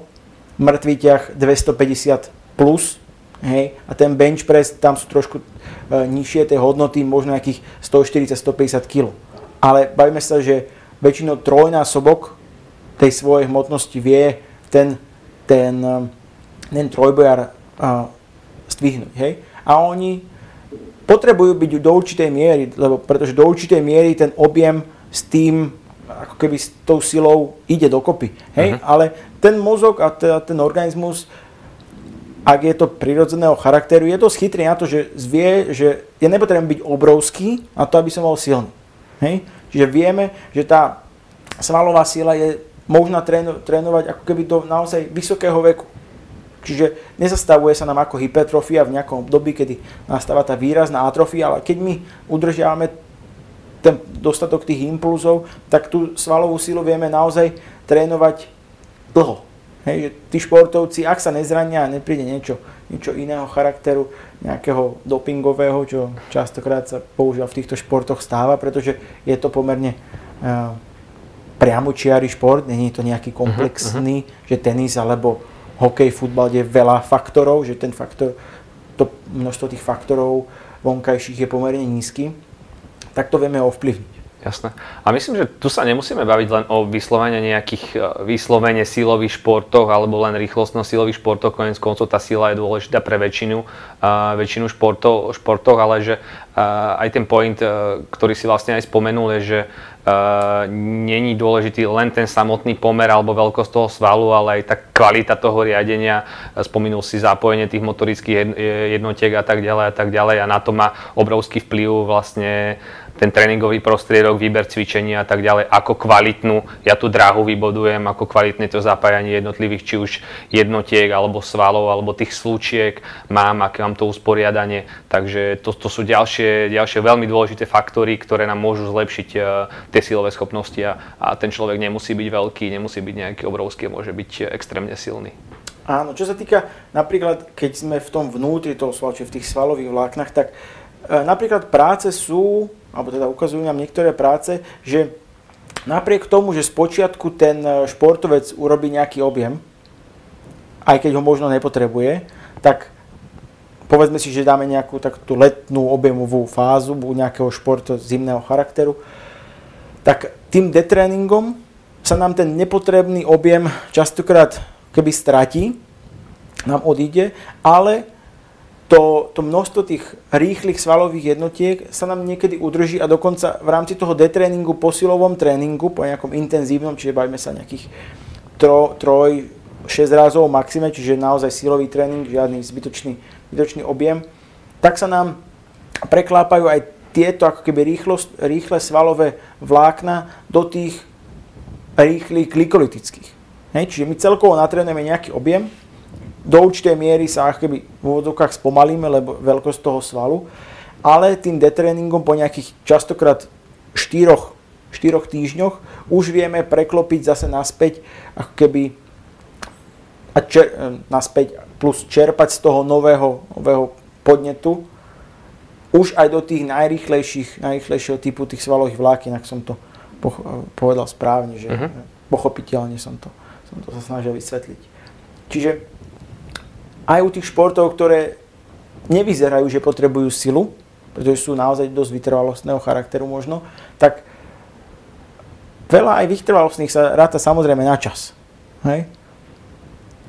mŕtvý ťah 250 plus, hej, a ten bench press, tam sú trošku e, nižšie tie hodnoty, možno nejakých 140-150 kg ale bavíme sa, že väčšinou trojnásobok tej svojej hmotnosti vie ten, ten, um, ten trojbojar uh, stvihnúť. Hej? A oni potrebujú byť do určitej miery, lebo, pretože do určitej miery ten objem s tým, ako keby s tou silou ide dokopy. Hej? Uh-huh. Ale ten mozog a teda ten organizmus, ak je to prirodzeného charakteru, je dosť chytrý na to, že zvie, že ja nepotrebujem byť obrovský na to, aby som bol silný. Hej? Čiže vieme, že tá svalová sila je možná tréno, trénovať ako keby do naozaj vysokého veku. Čiže nezastavuje sa nám ako hypertrofia v nejakom období, kedy nastáva tá výrazná atrofia, ale keď my udržiavame ten dostatok tých impulzov, tak tú svalovú silu vieme naozaj trénovať dlho. Hej, že tí športovci, ak sa nezrania a nepríde niečo, niečo iného charakteru, nejakého dopingového, čo častokrát sa používa v týchto športoch stáva, pretože je to pomerne uh, priamočiary šport, není to nejaký komplexný, uh-huh, uh-huh. že tenis alebo hokej, futbal, kde je veľa faktorov, že ten faktor, to množstvo tých faktorov vonkajších je pomerne nízky, tak to vieme ovplyvniť. Jasné. A myslím, že tu sa nemusíme baviť len o vyslovene nejakých e, vyslovene silových športoch alebo len rýchlostno silových športoch. Konec koncov tá sila je dôležitá pre väčšinu, uh, väčšinu športov, športov, ale že uh, aj ten point, uh, ktorý si vlastne aj spomenul, je, že uh, není dôležitý len ten samotný pomer alebo veľkosť toho svalu, ale aj tá kvalita toho riadenia. Spomínul si zapojenie tých motorických jednotiek a tak ďalej a tak ďalej a na to má obrovský vplyv vlastne ten tréningový prostriedok, výber cvičenia a tak ďalej, ako kvalitnú ja tú dráhu vybodujem, ako kvalitné to zapájanie jednotlivých či už jednotiek alebo svalov alebo tých slúčiek mám, aké mám to usporiadanie. Takže to, to sú ďalšie, ďalšie veľmi dôležité faktory, ktoré nám môžu zlepšiť uh, tie silové schopnosti a, a ten človek nemusí byť veľký, nemusí byť nejaký obrovský, môže byť extrémne silný. Áno, čo sa týka napríklad, keď sme v tom vnútri toho svalu, čiže v tých svalových vláknach, tak e, napríklad práce sú, alebo teda ukazujú nám niektoré práce, že napriek tomu, že spočiatku ten e, športovec urobí nejaký objem, aj keď ho možno nepotrebuje, tak povedzme si, že dáme nejakú takú letnú objemovú fázu nejakého športu zimného charakteru, tak tým detréningom sa nám ten nepotrebný objem častokrát keby stratí, nám odíde, ale to, to množstvo tých rýchlych svalových jednotiek sa nám niekedy udrží a dokonca v rámci toho detréningu, posilovom tréningu, po nejakom intenzívnom, čiže bavíme sa nejakých tro, troj, 6 razov maxime, čiže naozaj silový tréning, žiadny zbytočný, zbytočný objem, tak sa nám preklápajú aj tieto ako keby rýchlo, rýchle svalové vlákna do tých rýchlych glykolytických. Hej, čiže my celkovo natrénujeme nejaký objem, do určitej miery sa keby v úvodzovkách spomalíme, lebo veľkosť toho svalu, ale tým detréningom po nejakých častokrát 4, 4 týždňoch už vieme preklopiť zase naspäť ako keby a čer, naspäť plus čerpať z toho nového, nového podnetu už aj do tých najrýchlejších, najrýchlejšieho typu tých svalových vlákien, ak som to povedal správne, že uh-huh. pochopiteľne som to som to sa snažil vysvetliť. Čiže aj u tých športov, ktoré nevyzerajú, že potrebujú silu, pretože sú naozaj dosť vytrvalostného charakteru možno, tak veľa aj vytrvalostných sa ráta samozrejme na čas. Hej?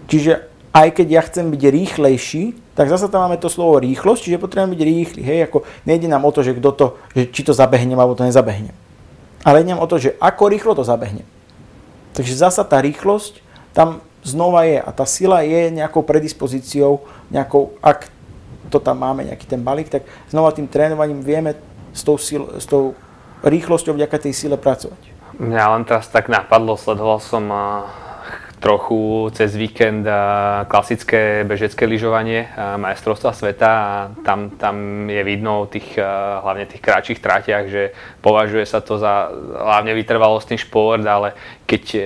Čiže aj keď ja chcem byť rýchlejší, tak zase tam máme to slovo rýchlosť, čiže potrebujem byť rýchly. Hej? Ako nejde nám o to, že, kto to, že či to zabehnem alebo to nezabehnem. Ale ide nám o to, že ako rýchlo to zabehnem. Takže zasa tá rýchlosť tam znova je a tá sila je nejakou predispozíciou, nejakou, ak to tam máme, nejaký ten balík, tak znova tým trénovaním vieme s tou, sil, s tou rýchlosťou vďaka tej sile pracovať. Mňa len teraz tak napadlo, sledoval som trochu cez víkend klasické bežecké lyžovanie majstrovstva sveta a tam, tam je vidno tých, hlavne tých kratších trátiach, že považuje sa to za hlavne vytrvalostný šport, ale keď e,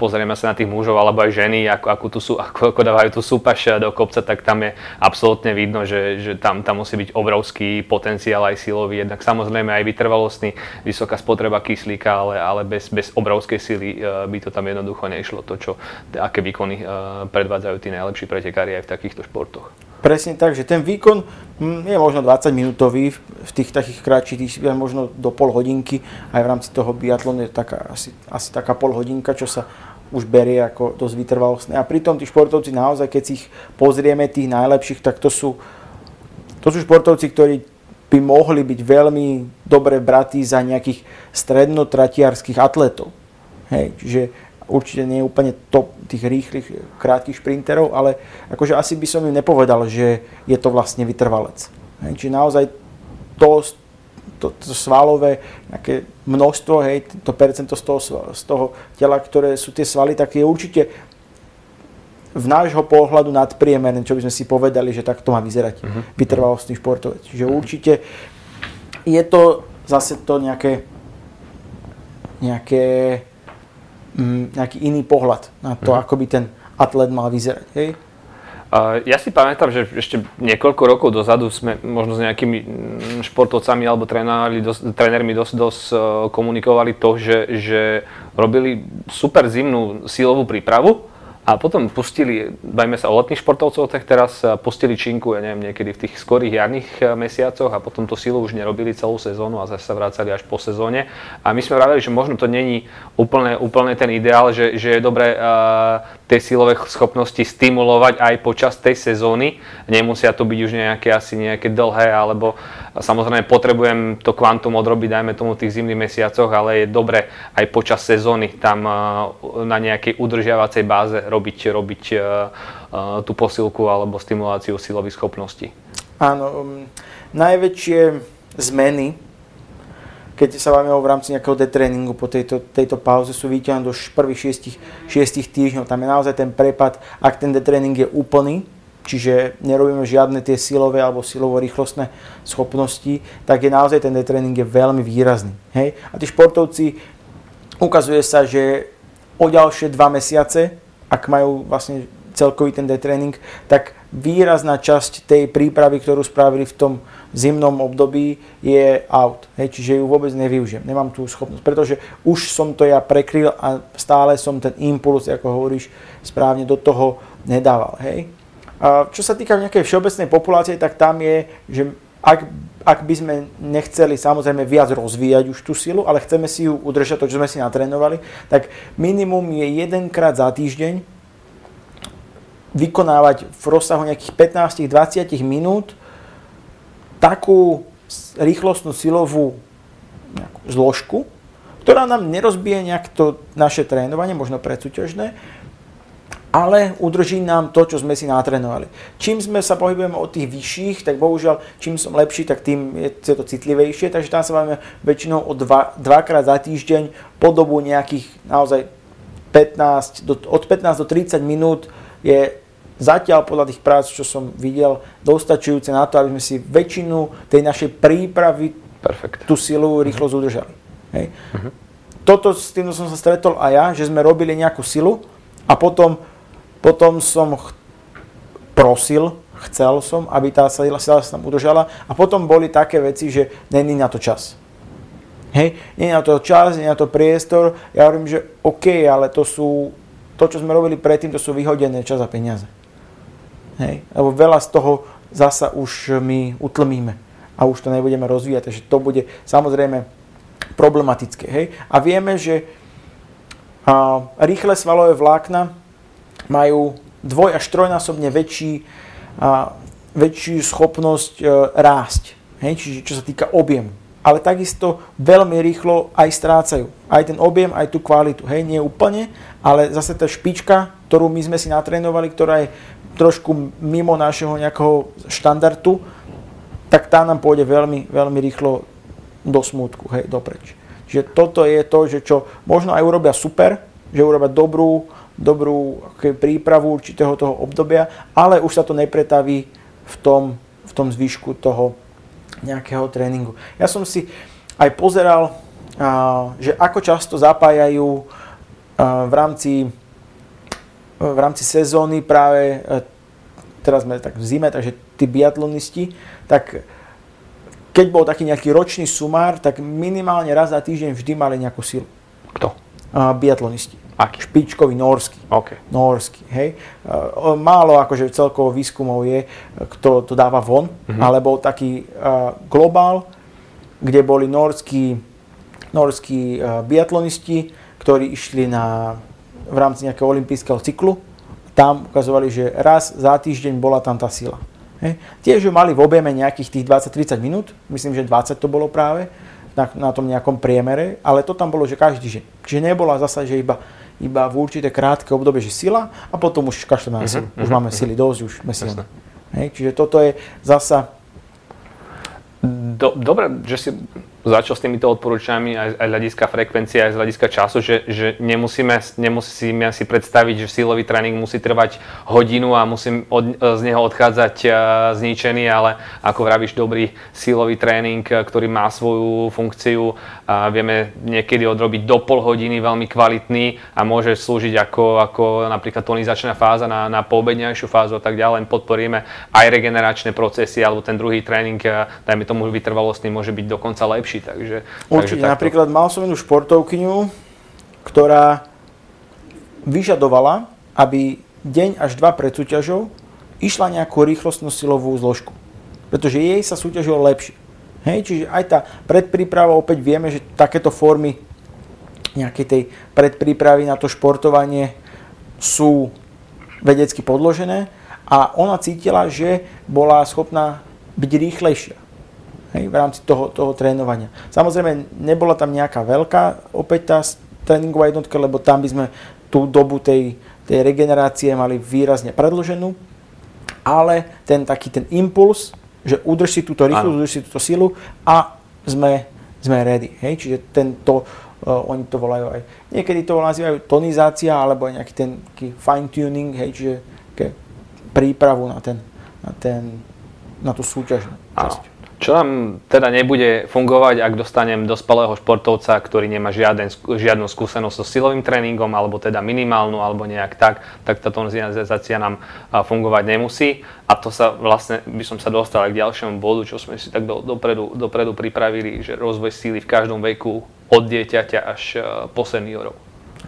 pozrieme sa na tých mužov alebo aj ženy, ako, ako, tu sú, ako, ako dávajú tú súpaš do kopca, tak tam je absolútne vidno, že, že tam, tam musí byť obrovský potenciál aj silový. Jednak samozrejme aj vytrvalostný, vysoká spotreba kyslíka, ale, ale bez, bez obrovskej sily e, by to tam jednoducho nešlo. To, čo, aké výkony e, predvádzajú tí najlepší pretekári aj v takýchto športoch. Presne tak, že ten výkon hm, je možno 20 minútový v tých takých kratších, možno do pol hodinky, aj v rámci toho biatlonu je taká, asi, asi taká pol hodinka, čo sa už berie ako dosť vytrvalostné. A pritom tí športovci naozaj, keď si ich pozrieme, tých najlepších, tak to sú, to sú športovci, ktorí by mohli byť veľmi dobre bratí za nejakých strednotratiarských atletov. Hej, čiže určite nie je úplne top tých rýchlych, krátkých šprinterov, ale akože asi by som im nepovedal, že je to vlastne vytrvalec. Hej, čiže naozaj to, to, to svalové nejaké množstvo, hej, to percento z toho, z toho tela, ktoré sú tie svaly, tak je určite v nášho pohľadu nadpriemerné, čo by sme si povedali, že tak to má vyzerať uh-huh. vytrvalostný športovec. Čiže uh-huh. určite je to zase to nejaké nejaké nejaký iný pohľad na to, mm. ako by ten atlet mal vyzerať. Hej? Ja si pamätám, že ešte niekoľko rokov dozadu sme možno s nejakými mm, športovcami alebo dosť, trénermi dosť, dosť uh, komunikovali to, že, že robili super zimnú sílovú prípravu, a potom pustili, bajme sa o letných športovcov, tak teraz pustili činku, ja neviem, niekedy v tých skorých jarných eh, mesiacoch a potom to silu už nerobili celú sezónu a zase sa vracali až po sezóne. A my sme vraveli, že možno to není úplne, úplne ten ideál, že, že je dobré uh, tie silové schopnosti stimulovať aj počas tej sezóny. Nemusia to byť už nejaké asi nejaké dlhé, alebo samozrejme potrebujem to kvantum odrobiť, dajme tomu v tých zimných mesiacoch, ale je dobre aj počas sezóny tam na nejakej udržiavacej báze robiť, robiť tú posilku alebo stimuláciu silových schopností. Áno, um, najväčšie zmeny keď sa bavíme v rámci nejakého detréningu po tejto, tejto pauze, sú vyťahnuté do prvých 6, 6 týždňov. Tam je naozaj ten prepad, ak ten detréning je úplný, čiže nerobíme žiadne tie silové alebo silovo-rýchlostné schopnosti, tak je naozaj ten detréning je veľmi výrazný. Hej? A tí športovci, ukazuje sa, že o ďalšie dva mesiace, ak majú vlastne celkový ten detréning, tak výrazná časť tej prípravy, ktorú spravili v tom zimnom období, je out. Hej, čiže ju vôbec nevyužijem. Nemám tú schopnosť, pretože už som to ja prekryl a stále som ten impuls, ako hovoríš, správne do toho nedával. Hej. A čo sa týka nejakej všeobecnej populácie, tak tam je, že ak, ak by sme nechceli samozrejme viac rozvíjať už tú silu, ale chceme si ju udržať, to, čo sme si natrénovali, tak minimum je jedenkrát za týždeň vykonávať v rozsahu nejakých 15-20 minút takú rýchlostnú silovú zložku, ktorá nám nerozbije nejak to naše trénovanie, možno predsúťažné, ale udrží nám to, čo sme si natrénovali. Čím sme sa pohybujeme od tých vyšších, tak bohužiaľ, čím som lepší, tak tým je to citlivejšie, takže tam sa bavíme väčšinou o dva, dvakrát za týždeň po dobu nejakých naozaj 15, do, od 15 do 30 minút je zatiaľ podľa tých prác, čo som videl, dostačujúce na to, aby sme si väčšinu tej našej prípravy, Perfect. tú silu, rýchlosť uh-huh. udržali. Hej. Uh-huh. Toto s tým som sa stretol aj ja, že sme robili nejakú silu a potom, potom som ch- prosil, chcel som, aby tá sila, sila sa tam udržala a potom boli také veci, že není na to čas. Hej, nie na to čas, nie na to priestor. Ja hovorím, že OK, ale to sú, to, čo sme robili predtým, to sú vyhodené čas a peniaze. Hej? Lebo veľa z toho zasa už my utlmíme a už to nebudeme rozvíjať, takže to bude samozrejme problematické. Hej? A vieme, že a, rýchle svalové vlákna majú dvoj až trojnásobne väčší, a, väčšiu schopnosť a, e, rásť, hej? čiže čo sa týka objemu. Ale takisto veľmi rýchlo aj strácajú. Aj ten objem, aj tú kvalitu. Hej, nie úplne, ale zase tá špička, ktorú my sme si natrénovali, ktorá je trošku mimo našeho nejakého štandardu, tak tá nám pôjde veľmi, veľmi rýchlo do smútku, hej, dopreč. Čiže toto je to, že čo možno aj urobia super, že urobia dobrú, dobrú prípravu určitého toho obdobia, ale už sa to nepretaví v tom, v tom zvyšku toho nejakého tréningu. Ja som si aj pozeral, že ako často zapájajú v rámci v rámci sezóny práve, e, teraz sme tak v zime, takže tí biatlonisti, tak keď bol taký nejaký ročný sumár, tak minimálne raz za týždeň vždy mali nejakú silu. Kto? Uh, biatlonisti. Aký? Špičkový, norský. Okay. Norský, hej. Uh, málo akože celkovo výskumov je, kto to dáva von, uh-huh. ale bol taký uh, globál, kde boli norskí, norskí biatlonisti, ktorí išli na v rámci nejakého olympijského cyklu. Tam ukazovali, že raz za týždeň bola tam tá sila. Hej. Tiež ju mali v objeme nejakých tých 20-30 minút, myslím, že 20 to bolo práve na, na tom nejakom priemere, ale to tam bolo, že každý deň. Čiže nebola zasa, že iba, iba v určité krátke obdobie, že sila a potom už kašľame na silu. Uh-huh, už uh-huh, máme uh-huh. sily dosť, už sme silní. Hej, čiže toto je zasa... Do, dobre, že si začal s týmito odporúčaniami aj, aj z hľadiska frekvencie, aj z hľadiska času, že, že nemusíme, nemusíme si predstaviť, že silový tréning musí trvať hodinu a musím od, z neho odchádzať uh, zničený, ale ako vravíš, dobrý silový tréning, ktorý má svoju funkciu, a vieme niekedy odrobiť do pol hodiny veľmi kvalitný a môže slúžiť ako, ako napríklad tonizačná fáza na, na poobednejšiu fázu a tak ďalej. Podporíme aj regeneračné procesy alebo ten druhý tréning, dajme tomu vytrvalostný, môže byť dokonca lepší lepší. Takže, Určite, takže napríklad mal som jednu športovkyňu, ktorá vyžadovala, aby deň až dva pred súťažou išla nejakú rýchlostnú silovú zložku. Pretože jej sa súťažilo lepšie. Hej, čiže aj tá predpríprava, opäť vieme, že takéto formy nejakej tej predprípravy na to športovanie sú vedecky podložené a ona cítila, že bola schopná byť rýchlejšia hej, v rámci toho, toho trénovania. Samozrejme, nebola tam nejaká veľká opäť tá tréningová jednotka, lebo tam by sme tú dobu tej, tej regenerácie mali výrazne predloženú, ale ten taký ten impuls, že udrž si túto rýchlosť, udrž si túto silu a sme, sme ready. Hej? Čiže tento, uh, oni to volajú aj, niekedy to nazývajú tonizácia, alebo aj nejaký ten fine tuning, hej? čiže prípravu na, ten, na, ten, na tú súťažnú časť. Čo nám teda nebude fungovať, ak dostanem dospelého športovca, ktorý nemá žiaden, žiadnu skúsenosť so silovým tréningom, alebo teda minimálnu, alebo nejak tak, tak tá tonizácia nám fungovať nemusí. A to sa vlastne, by som sa dostal aj k ďalšiemu bodu, čo sme si tak do, dopredu, dopredu pripravili, že rozvoj síly v každom veku, od dieťaťa až po seniorov.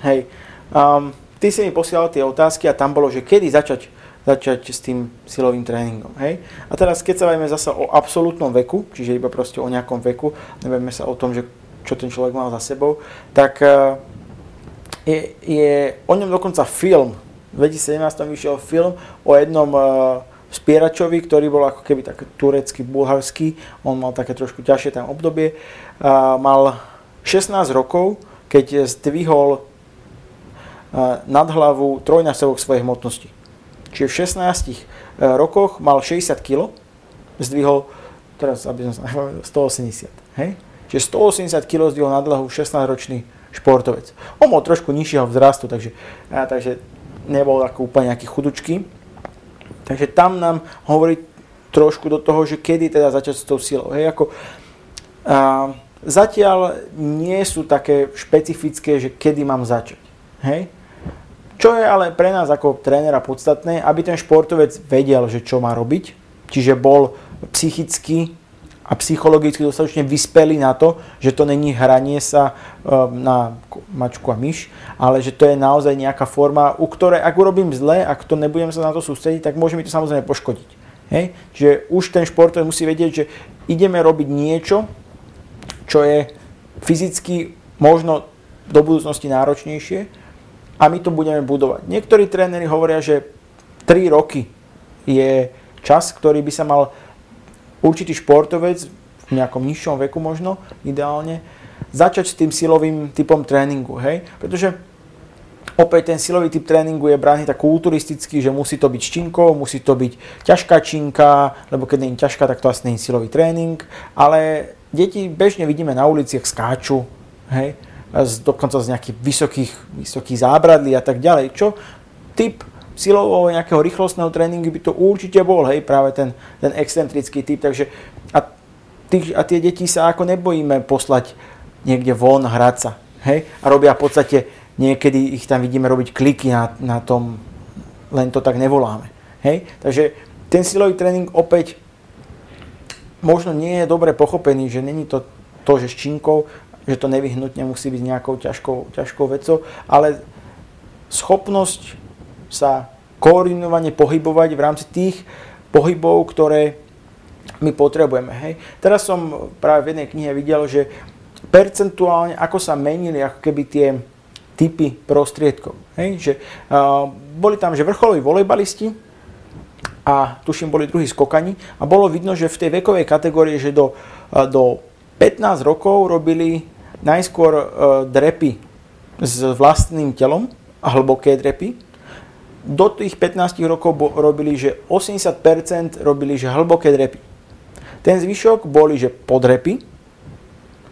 Hej, um, ty si mi posielal tie otázky a tam bolo, že kedy začať začať s tým silovým tréningom. Hej? A teraz, keď sa bavíme zasa o absolútnom veku, čiže iba proste o nejakom veku, nebavíme sa o tom, že čo ten človek mal za sebou, tak eh, je, je o ňom dokonca film. V 2017 vyšiel film o jednom uh, spieračovi, ktorý bol ako keby tak turecký, bulharský. On mal také trošku ťažšie tam obdobie. Mal 16 rokov, keď zdvihol uh, nad hlavu trojnásobok svojej hmotnosti. Čiže v 16 eh, rokoch mal 60 kg, zdvihol, teraz aby som sa 180, hej? Čiže 180 kg zdvihol na dlhu 16-ročný športovec. On bol trošku nižšieho vzrastu, takže, a, takže nebol ako úplne nejaký chudučký. Takže tam nám hovorí trošku do toho, že kedy teda začať s tou silou. Hej, ako, a, zatiaľ nie sú také špecifické, že kedy mám začať. Hej? Čo je ale pre nás ako trénera podstatné, aby ten športovec vedel, že čo má robiť, čiže bol psychicky a psychologicky dostatočne vyspelý na to, že to není hranie sa ehm, na mačku a myš, ale že to je naozaj nejaká forma, u ktorej ak urobím zle, ak to nebudem sa na to sústrediť, tak môže mi to samozrejme poškodiť. Hej? Čiže už ten športovec musí vedieť, že ideme robiť niečo, čo je fyzicky možno do budúcnosti náročnejšie, a my to budeme budovať. Niektorí tréneri hovoria, že 3 roky je čas, ktorý by sa mal určitý športovec v nejakom nižšom veku možno, ideálne, začať s tým silovým typom tréningu, hej? Pretože opäť ten silový typ tréningu je braný tak kulturisticky, že musí to byť činkou, musí to byť ťažká činka, lebo keď nie je ťažká, tak to asi nie je silový tréning, ale deti bežne vidíme na uliciach skáču, hej? Z, dokonca z nejakých vysokých, vysokých zábradlí a tak ďalej. Čo typ silovo nejakého rýchlostného tréningu by to určite bol, hej, práve ten, ten excentrický typ. Takže a, tých, a tie deti sa ako nebojíme poslať niekde von hrať sa, hej, a robia v podstate, niekedy ich tam vidíme robiť kliky na, na tom, len to tak nevoláme, hej. Takže ten silový tréning opäť možno nie je dobre pochopený, že není to to, že s činkou, že to nevyhnutne musí byť nejakou ťažkou, ťažkou vecou, ale schopnosť sa koordinovane pohybovať v rámci tých pohybov, ktoré my potrebujeme. Hej. Teraz som práve v jednej knihe videl, že percentuálne ako sa menili ako keby tie typy prostriedkov. Hej. Že, uh, boli tam že vrcholoví volejbalisti a tuším boli druhí skokani a bolo vidno, že v tej vekovej kategórii, že do, do 15 rokov robili najskôr uh, drepy s vlastným telom hlboké drepy. Do tých 15 rokov robili, že 80% robili, že hlboké drepy. Ten zvyšok boli, že podrepy,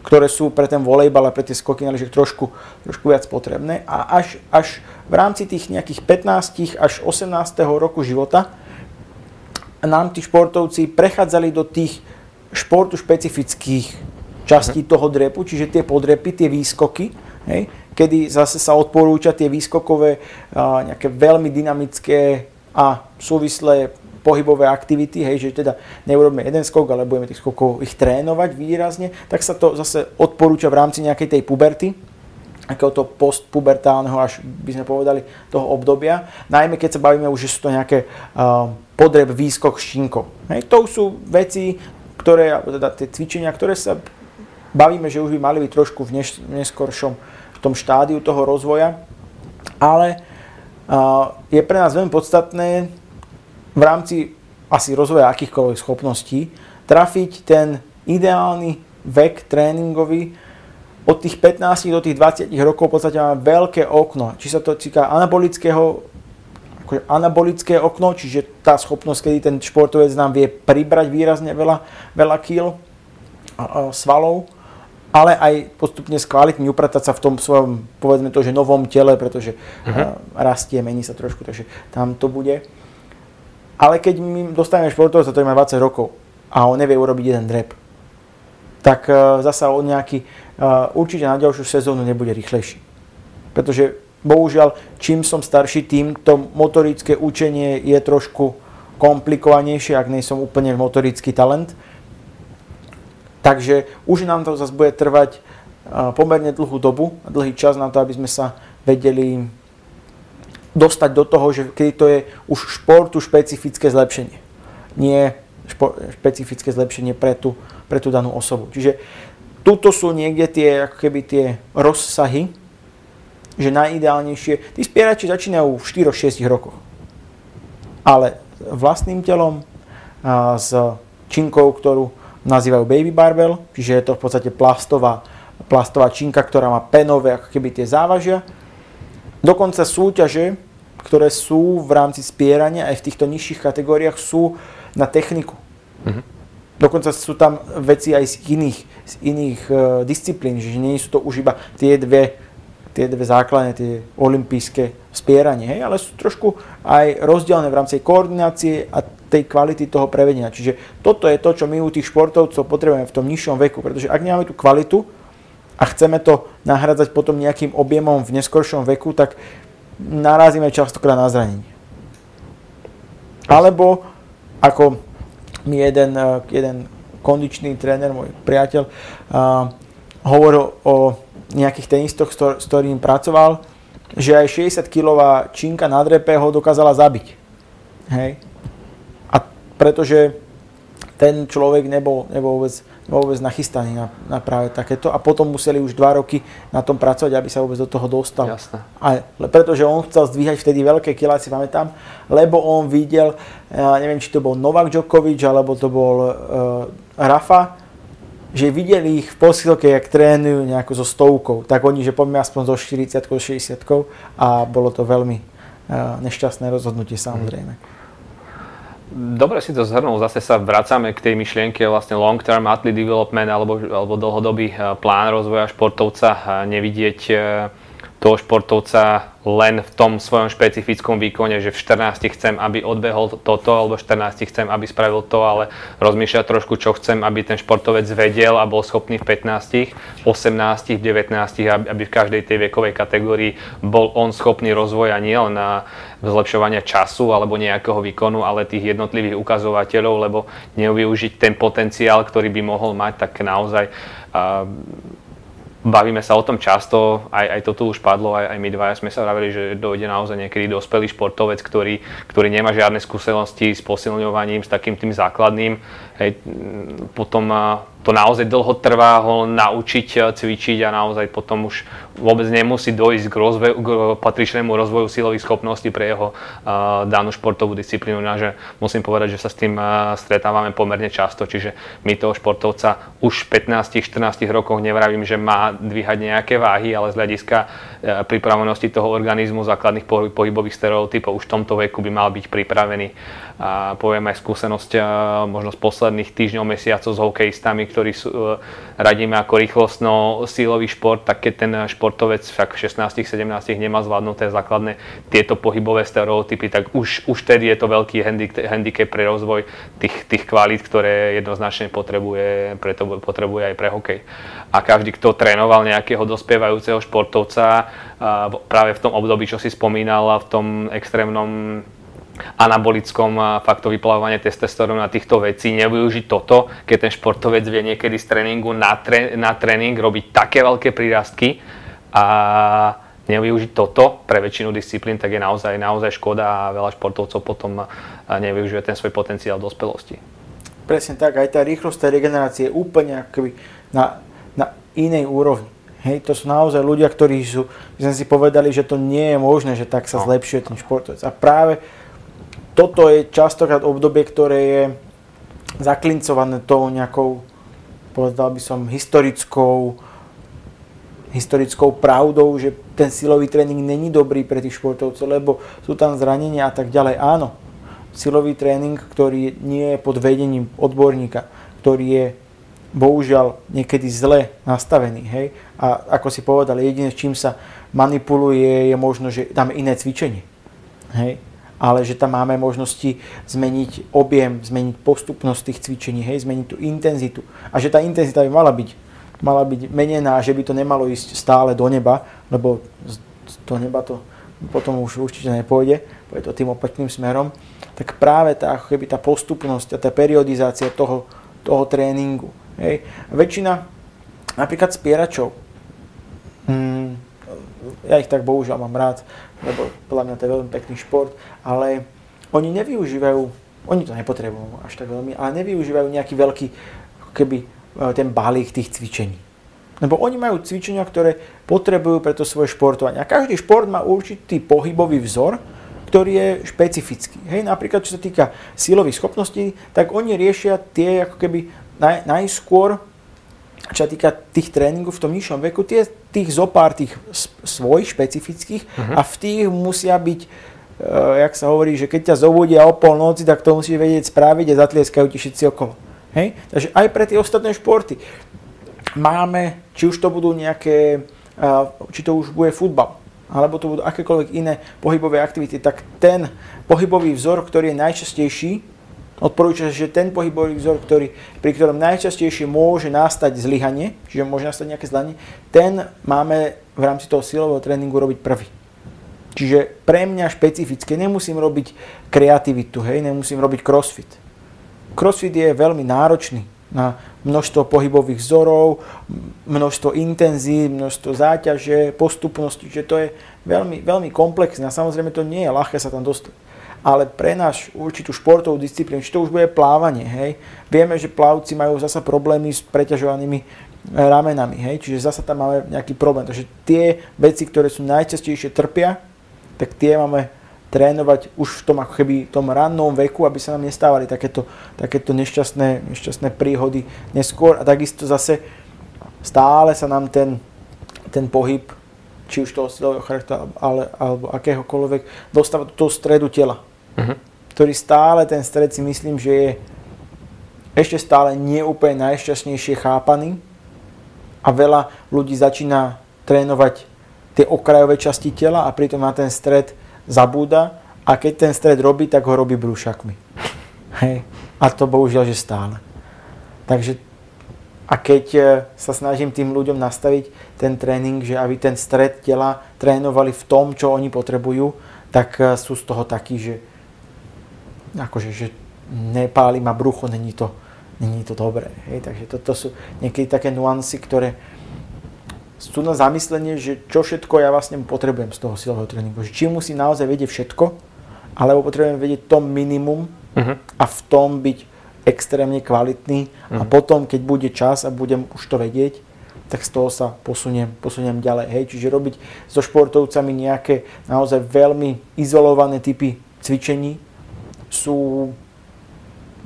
ktoré sú pre ten volejbal a pre tie skoky že trošku, trošku viac potrebné. A až, až v rámci tých nejakých 15 až 18 roku života nám tí športovci prechádzali do tých športu špecifických časti uh-huh. toho drepu, čiže tie podrepy, tie výskoky, hej, kedy zase sa odporúča tie výskokové a, nejaké veľmi dynamické a súvislé pohybové aktivity, hej, že teda neurobíme jeden skok, ale budeme tých skokov ich trénovať výrazne, tak sa to zase odporúča v rámci nejakej tej puberty, to postpubertálneho, až by sme povedali, toho obdobia. Najmä keď sa bavíme už, že sú to nejaké uh, podreb, výskok, štinko. Hej, to sú veci, ktoré, teda tie cvičenia, ktoré sa bavíme, že už by mali byť trošku v neskoršom v tom štádiu toho rozvoja, ale je pre nás veľmi podstatné v rámci asi rozvoja akýchkoľvek schopností trafiť ten ideálny vek tréningový od tých 15 do tých 20 rokov v podstate máme veľké okno. Či sa to týka anabolického akože anabolické okno, čiže tá schopnosť, kedy ten športovec nám vie pribrať výrazne veľa, veľa kýl svalov, ale aj postupne skvalitniť, upratať sa v tom svojom, povedzme to, že novom tele, pretože uh-huh. rastie, mení sa trošku, takže tam to bude. Ale keď my dostaneme športovca, ktorý má 20 rokov a on nevie urobiť jeden drep, tak uh, zasa on nejaký, uh, určite na ďalšiu sezónu nebude rýchlejší. Pretože bohužiaľ, čím som starší, tým to motorické učenie je trošku komplikovanejšie, ak nie som úplne motorický talent Takže už nám to zase bude trvať pomerne dlhú dobu, dlhý čas na to, aby sme sa vedeli dostať do toho, že keď to je už športu špecifické zlepšenie. Nie špo, špecifické zlepšenie pre tú, pre tú danú osobu. Čiže tuto sú niekde tie, ako keby tie rozsahy, že najideálnejšie, tí spierači začínajú v 4-6 rokoch. Ale vlastným telom, a s činkou, ktorú nazývajú baby barbell, čiže je to v podstate plastová, plastová činka, ktorá má penové ako keby tie závažia. Dokonca súťaže, ktoré sú v rámci spierania aj v týchto nižších kategóriách sú na techniku. Mm-hmm. Dokonca sú tam veci aj z iných, z iných uh, disciplín, že nie sú to už iba tie dve, tie dve základné, tie olympijské spieranie, hej, ale sú trošku aj rozdielne v rámci koordinácie a tej kvality toho prevedenia. Čiže toto je to, čo my u tých športovcov potrebujeme v tom nižšom veku, pretože ak nemáme tú kvalitu a chceme to nahradzať potom nejakým objemom v neskoršom veku, tak narazíme častokrát na zranenie. Alebo ako mi jeden, eh, jeden kondičný tréner, môj priateľ, uh, hovoril o nejakých tenistoch, s ktorým pracoval, že aj 60-kilová činka na drepe ho dokázala zabiť. Hej pretože ten človek nebol, nebol, vôbec, nebol vôbec nachystaný na, na práve takéto a potom museli už dva roky na tom pracovať, aby sa vôbec do toho dostal. Jasne. A, pretože on chcel zdvíhať vtedy veľké kilá, si pamätám, lebo on videl, ja neviem, či to bol Novak Djokovic, alebo to bol uh, Rafa, že videli ich v posilke, jak trénujú nejako so stovkou, tak oni, že poďme aspoň so 40 60 a bolo to veľmi uh, nešťastné rozhodnutie samozrejme. Mm. Dobre si to zhrnul, zase sa vracame k tej myšlienke vlastne long term athlete development alebo, alebo dlhodobý eh, plán rozvoja športovca, nevidieť eh, toho športovca len v tom svojom špecifickom výkone, že v 14 chcem, aby odbehol toto, alebo v 14 chcem, aby spravil to, ale rozmýšľať trošku, čo chcem, aby ten športovec vedel a bol schopný v 15, 18, 19, aby v každej tej vekovej kategórii bol on schopný rozvoja nielen na zlepšovania času alebo nejakého výkonu, ale tých jednotlivých ukazovateľov, lebo nevyužiť ten potenciál, ktorý by mohol mať, tak naozaj uh, bavíme sa o tom často, aj, aj to tu už padlo, aj, aj my dvaja sme sa vravili, že dojde naozaj niekedy dospelý športovec, ktorý, ktorý nemá žiadne skúsenosti s posilňovaním, s takým tým základným. Hej, potom to naozaj dlho trvá ho naučiť eh, cvičiť a naozaj potom už vôbec nemusí dojsť k, rozvoju, k patričnému rozvoju silových schopností pre jeho uh, danú športovú disciplínu. že musím povedať, že sa s tým uh, stretávame pomerne často, čiže my toho športovca už v 15-14 rokoch nevravím, že má dvíhať nejaké váhy, ale z hľadiska uh, pripravenosti toho organizmu, základných pohybových stereotypov už v tomto veku by mal byť pripravený. A poviem aj skúsenosť možno z posledných týždňov, mesiacov s hokejistami, ktorí sú, e, radíme ako rýchlostno-sílový šport, tak keď ten športovec však v 16-17 nemá zvládnuté základné tieto pohybové stereotypy, tak už, už tedy je to veľký handicap pre rozvoj tých, tých kvalít, ktoré jednoznačne potrebuje, preto potrebuje aj pre hokej. A každý, kto trénoval nejakého dospievajúceho športovca práve v tom období, čo si spomínal, v tom extrémnom anabolickom faktu vyplavovania testosterónu a týchto vecí, nevyužiť toto, keď ten športovec vie niekedy z tréningu na, tré, na tréning robiť také veľké prírastky a nevyužiť toto pre väčšinu disciplín, tak je naozaj, naozaj škoda a veľa športovcov potom nevyužije ten svoj potenciál dospelosti. Presne tak, aj tá rýchlosť tej regenerácie je úplne akoby na, na inej úrovni. Hej, to sú naozaj ľudia, ktorí sú, sme si povedali, že to nie je možné, že tak sa no. zlepšuje ten športovec. A práve toto je častokrát obdobie, ktoré je zaklincované tou nejakou, povedal by som, historickou, historickou pravdou, že ten silový tréning není dobrý pre tých športovcov, lebo sú tam zranenia a tak ďalej. Áno, silový tréning, ktorý nie je pod vedením odborníka, ktorý je bohužiaľ niekedy zle nastavený. Hej? A ako si povedal, jediné, s čím sa manipuluje, je možno, že tam iné cvičenie. Hej? Ale že tam máme možnosti zmeniť objem, zmeniť postupnosť tých cvičení, hej? zmeniť tú intenzitu. A že tá intenzita by mala byť, mala byť menená, že by to nemalo ísť stále do neba, lebo do neba to potom už určite nepôjde, pôjde to tým opačným smerom, tak práve tá, keby tá postupnosť a tá periodizácia toho, toho tréningu. Hej. väčšina napríklad spieračov, hmm, ja ich tak bohužiaľ mám rád, lebo podľa mňa to je veľmi pekný šport, ale oni nevyužívajú, oni to nepotrebujú až tak veľmi, ale nevyužívajú nejaký veľký, keby e, ten balík tých cvičení. Lebo oni majú cvičenia, ktoré potrebujú pre to svoje športovanie. A každý šport má určitý pohybový vzor, ktorý je špecifický. Hej, napríklad čo sa týka silových schopností, tak oni riešia tie ako keby naj, najskôr, čo sa týka tých tréningov v tom nižšom veku, tie, tých zopár tých svojich špecifických uh-huh. a v tých musia byť, uh, jak sa hovorí, že keď ťa zobudia o pol noci, tak to musíš vedieť spraviť a zatlieskajú ti všetci okolo. Hej? Takže aj pre tie ostatné športy máme, či už to budú nejaké, či to už bude futbal, alebo to budú akékoľvek iné pohybové aktivity, tak ten pohybový vzor, ktorý je najčastejší, odporúča, že ten pohybový vzor, ktorý, pri ktorom najčastejšie môže nastať zlyhanie, čiže môže nastať nejaké zlyhanie, ten máme v rámci toho silového tréningu robiť prvý. Čiže pre mňa špecifické, nemusím robiť kreativitu, hej, nemusím robiť crossfit. Crossfit je veľmi náročný na množstvo pohybových vzorov, množstvo intenzí, množstvo záťaže, postupnosti, že to je veľmi, veľmi komplexné a samozrejme to nie je ľahké sa tam dostať. Ale pre náš určitú športovú disciplínu, či to už bude plávanie, hej, vieme, že plavci majú zasa problémy s preťažovanými ramenami, hej, čiže zasa tam máme nejaký problém. Takže tie veci, ktoré sú najčastejšie trpia, tak tie máme trénovať už v tom ako keby tom rannom veku, aby sa nám nestávali takéto, takéto nešťastné, nešťastné príhody neskôr. A takisto zase stále sa nám ten, ten pohyb, či už toho silového charakteru, ale, alebo akéhokoľvek, dostáva do toho stredu tela. Uh-huh. Ktorý stále, ten stred si myslím, že je ešte stále nie úplne najšťastnejšie chápaný a veľa ľudí začína trénovať tie okrajové časti tela a pritom na ten stred zabúda a keď ten stred robí, tak ho robí brúšakmi. Hej. A to bohužiaľ, že stále. Takže a keď e, sa snažím tým ľuďom nastaviť ten tréning, že aby ten stred tela trénovali v tom, čo oni potrebujú, tak e, sú z toho takí, že akože, že nepáli ma brucho, není to, není to dobré. Hej? Takže toto sú niekedy také nuancy, ktoré, sú na zamyslenie, že čo všetko ja vlastne potrebujem z toho silového tréningu. Že či musím naozaj vedieť všetko, alebo potrebujem vedieť to minimum uh-huh. a v tom byť extrémne kvalitný uh-huh. a mhm. potom, keď bude čas a budem už to vedieť, tak z toho sa posuniem, posuniem ďalej. Hej, čiže robiť so športovcami nejaké naozaj veľmi izolované typy cvičení sú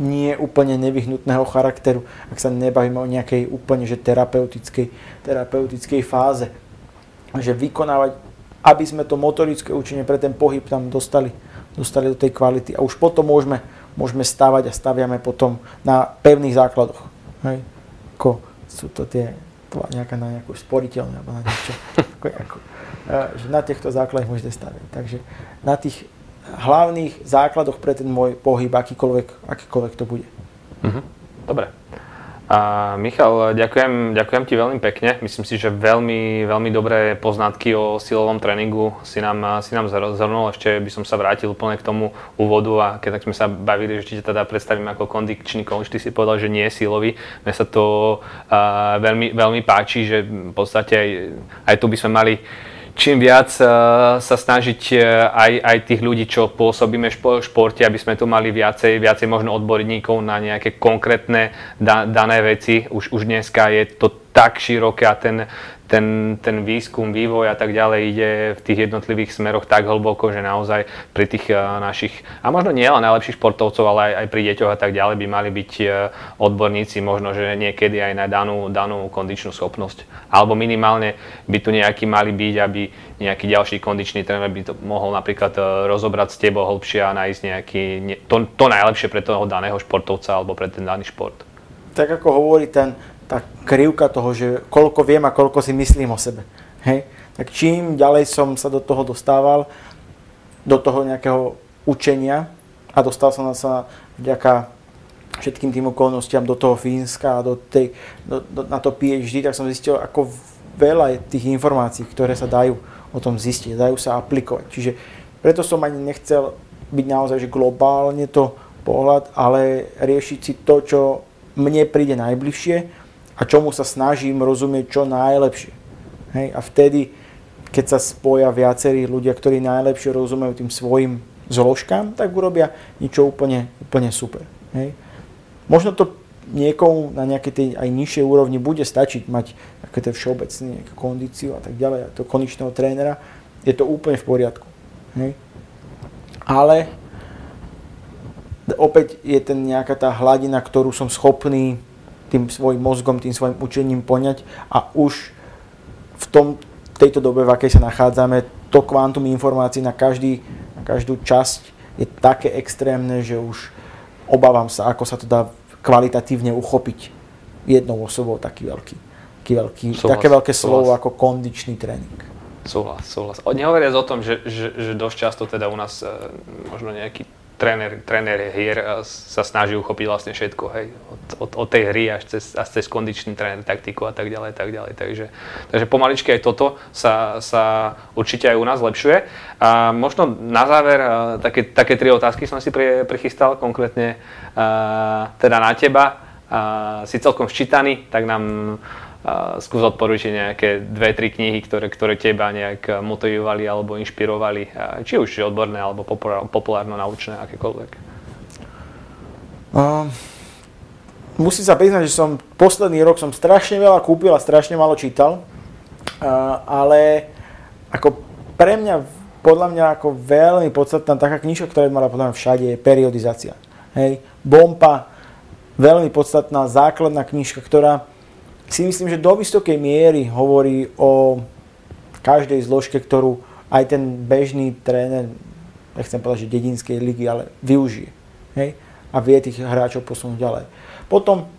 nie úplne nevyhnutného charakteru, ak sa nebavíme o nejakej úplne že terapeutickej, terapeutickej fáze. Že vykonávať, aby sme to motorické učenie pre ten pohyb tam dostali, dostali do tej kvality a už potom môžeme, môžeme stavať a staviame potom na pevných základoch. Hej. Ako sú to tie nejaká na nejakú sporiteľňu alebo na niečo. Ako, ako, že na týchto základoch môžete staviť. Takže na tých hlavných základoch pre ten môj pohyb, akýkoľvek, akýkoľvek to bude. Mhm. Dobre. A Michal, ďakujem, ďakujem ti veľmi pekne. Myslím si, že veľmi, veľmi dobré poznatky o silovom tréningu si nám, si nám zhrnul. Ešte by som sa vrátil úplne k tomu úvodu a keď tak sme sa bavili, že či teda predstavím ako kondičný coach, ty si povedal, že nie je silový. Mne sa to uh, veľmi, veľmi páči, že v podstate aj, aj tu by sme mali čím viac uh, sa snažiť uh, aj, aj tých ľudí, čo pôsobíme v športe, aby sme tu mali viacej, viacej možno odborníkov na nejaké konkrétne da, dané veci. Už, už dneska je to tak široké a ten, ten, ten výskum, vývoj a tak ďalej ide v tých jednotlivých smeroch tak hlboko, že naozaj pri tých uh, našich, a možno nie len najlepších športovcov, ale aj, aj pri deťoch a tak ďalej by mali byť uh, odborníci, možno, že niekedy aj na danú, danú kondičnú schopnosť. Alebo minimálne by tu nejaký mali byť, aby nejaký ďalší kondičný tréner by to mohol napríklad uh, rozobrať s tebou hlbšie a nájsť nejaký, to, to najlepšie pre toho daného športovca alebo pre ten daný šport. Tak ako hovorí ten tá krivka toho, že koľko viem a koľko si myslím o sebe. Hej? Tak čím ďalej som sa do toho dostával, do toho nejakého učenia a dostal som sa vďaka všetkým tým okolnostiam do toho Fínska a do tej, do, do, na to PhD, tak som zistil, ako veľa je tých informácií, ktoré sa dajú o tom zistiť, dajú sa aplikovať. Čiže preto som ani nechcel byť naozaj že globálne to pohľad, ale riešiť si to, čo mne príde najbližšie a čomu sa snažím rozumieť čo najlepšie. Hej? A vtedy, keď sa spoja viacerí ľudia, ktorí najlepšie rozumejú tým svojim zložkám, tak urobia niečo úplne, úplne super. Hej? Možno to niekomu na nejakej tej aj nižšej úrovni bude stačiť mať také ten všeobecný kondíciu a tak ďalej, a to konečného trénera, je to úplne v poriadku. Hej? Ale opäť je ten nejaká tá hladina, ktorú som schopný tým svojim mozgom, tým svojim učením poňať a už v tom, tejto dobe, v akej sa nachádzame, to kvantum informácií na, každý, na každú časť je také extrémne, že už obávam sa, ako sa to dá kvalitatívne uchopiť jednou osobou taký veľký, taký veľký súhlas, také veľké slovo ako kondičný tréning. Súhlas, súhlas. Nehovoriac o tom, že, že, že dosť často teda u nás e, možno nejaký tréner, tréner hier e, sa snaží uchopiť vlastne všetko, hej, od, od, od tej hry až cez, až cez kondičný tréner, taktiku a tak ďalej, tak ďalej. Takže, takže pomaličky aj toto sa, sa určite aj u nás zlepšuje. A možno na záver, e, také, také tri otázky som si pri, prichystal, konkrétne teda na teba. Si celkom ščítaný, tak nám skús odporučiť nejaké dve, tri knihy, ktoré, ktoré teba nejak motivovali alebo inšpirovali, či už odborné alebo populárno-naučné, akékoľvek. Uh, musím sa priznať, že som posledný rok som strašne veľa kúpil a strašne málo čítal, uh, ale ako pre mňa, podľa mňa ako veľmi podstatná taká knižka, ktorá by mala podľa mňa všade, je periodizácia. Hej, Bompa, veľmi podstatná základná knižka, ktorá si myslím, že do vysokej miery hovorí o každej zložke, ktorú aj ten bežný tréner, nechcem povedať, že dedinskej ligy, ale využije. Hej? A vie tých hráčov posunúť ďalej. Potom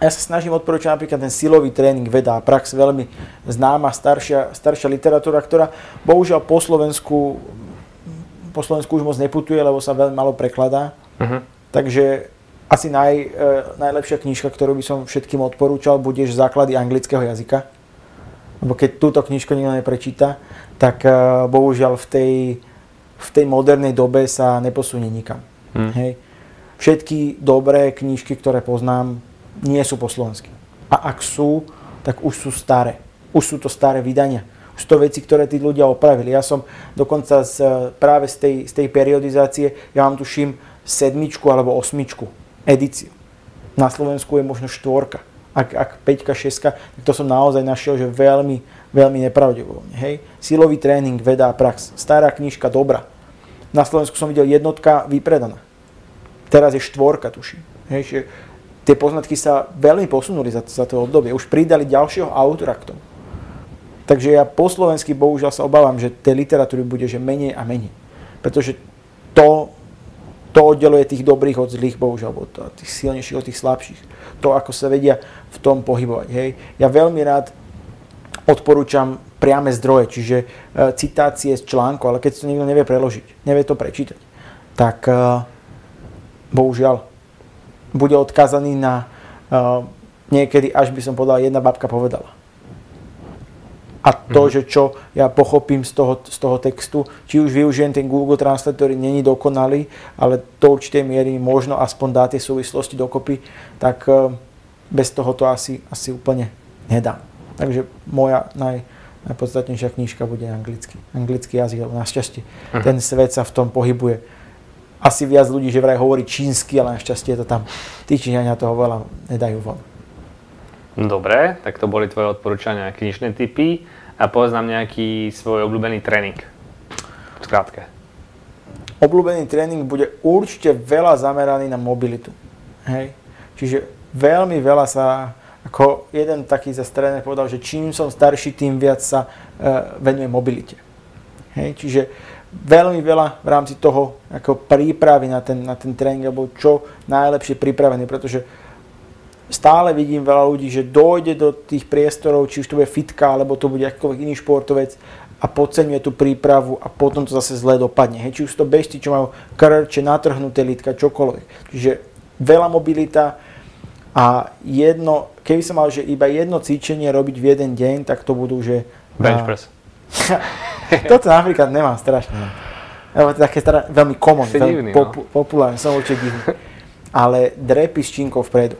ja sa snažím odporúčať napríklad ten silový tréning veda a prax, veľmi známa staršia, staršia literatúra, ktorá bohužiaľ po Slovensku, po Slovensku už moc neputuje, lebo sa veľmi malo prekladá. Uh-huh. Takže asi naj, e, najlepšia knižka, ktorú by som všetkým odporúčal, budeš základy anglického jazyka. Lebo keď túto knižku nikto neprečíta, tak e, bohužiaľ v tej, v tej modernej dobe sa neposunie nikam. Hmm. Hej. Všetky dobré knižky, ktoré poznám, nie sú po slovensky. A ak sú, tak už sú staré. Už sú to staré vydania. Už to veci, ktoré tí ľudia opravili. Ja som dokonca z, práve z tej, z tej periodizácie, ja mám tuším sedmičku alebo osmičku edíciu. Na Slovensku je možno štvorka. Ak, ak 5 6 tak to som naozaj našiel, že veľmi, veľmi nepravdepodobne. Hej? Silový tréning, veda a prax. Stará knižka, dobrá. Na Slovensku som videl jednotka vypredaná. Teraz je štvorka, tuším. Hej? Že tie poznatky sa veľmi posunuli za, za to obdobie. Už pridali ďalšieho autora k tomu. Takže ja po slovensky bohužiaľ sa obávam, že tej literatúry bude že menej a menej. Pretože to to oddeluje tých dobrých od zlých, bohužiaľ, od tých silnejších od tých slabších. To, ako sa vedia v tom pohybovať. Hej. Ja veľmi rád odporúčam priame zdroje, čiže e, citácie z článku, ale keď to niekto nevie preložiť, nevie to prečítať, tak e, bohužiaľ bude odkázaný na e, niekedy, až by som povedal, jedna babka povedala a to, mm. že čo ja pochopím z toho, z toho textu, či už využijem ten Google Translate, ktorý není dokonalý, ale do určitej miery možno aspoň dá tie súvislosti dokopy, tak eh, bez toho to asi, asi úplne nedá. Takže moja naj, najpodstatnejšia knižka bude anglicky. Anglický jazyk, lebo našťastie mm. ten svet sa v tom pohybuje. Asi viac ľudí, že vraj hovorí čínsky, ale našťastie je to tam. Tí Číňania toho veľa nedajú von. Dobre, tak to boli tvoje odporúčania, knižné typy a povedz nám nejaký svoj obľúbený tréning. V skrátke. Obľúbený tréning bude určite veľa zameraný na mobilitu. Hej. Čiže veľmi veľa sa, ako jeden taký za tréner povedal, že čím som starší, tým viac sa e, venuje mobilite. Hej. Čiže veľmi veľa v rámci toho ako prípravy na ten, na ten tréning, alebo čo najlepšie pripravený, pretože stále vidím veľa ľudí, že dojde do tých priestorov, či už to bude fitka, alebo to bude akýkoľvek iný športovec a podceňuje tú prípravu a potom to zase zle dopadne. Hej, či už to bežci, čo majú krče, natrhnuté lítka, čokoľvek. Čiže veľa mobilita a jedno, keby som mal, že iba jedno cvičenie robiť v jeden deň, tak to budú, že... Bench press. Toto napríklad nemám strašne. Lebo to je také stará, veľmi common, veľmi divný, popu- no. populárne, som určite divný. Ale drepy s činkou vpredu.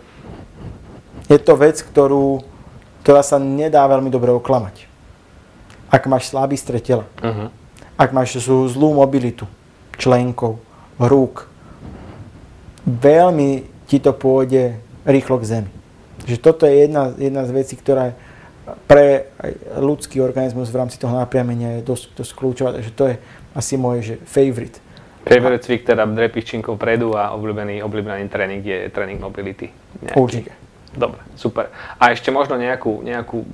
Je to vec, ktorú, ktorá sa nedá veľmi dobre oklamať ak máš slabý stred tela, uh-huh. ak máš zlú mobilitu členkov, rúk, veľmi ti to pôjde rýchlo k zemi. Že toto je jedna, jedna z vecí, ktorá pre ľudský organizmus v rámci toho napriamenia je dosť, dosť kľúčová, takže to je asi môj že favorite. Favorite cvik teda drepiččinkov predu a obľúbený, obľúbený tréning je tréning mobility. Nejaký. Určite. Dobre, super. A ešte možno nejakú, nejakú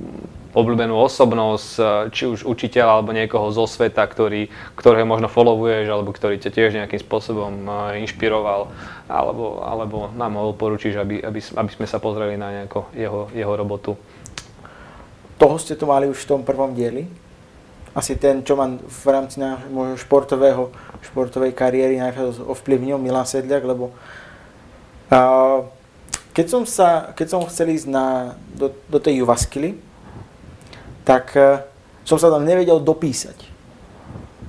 obľúbenú osobnosť, e, či už učiteľa alebo niekoho zo sveta, ktorý, ktorého možno followuješ alebo ktorý ťa tiež nejakým spôsobom e, inšpiroval alebo, alebo nám ho poručíš, aby, aby, aby sme sa pozreli na nejako jeho, jeho robotu. Toho ste tu mali už v tom prvom dieli. Asi ten, čo ma v rámci môjho športového, športovej kariéry najviac ovplyvnil, Milan Sedliak, lebo uh, keď som, sa, keď som chcel ísť na, do, do tej Juvaskily, tak e, som sa tam nevedel dopísať.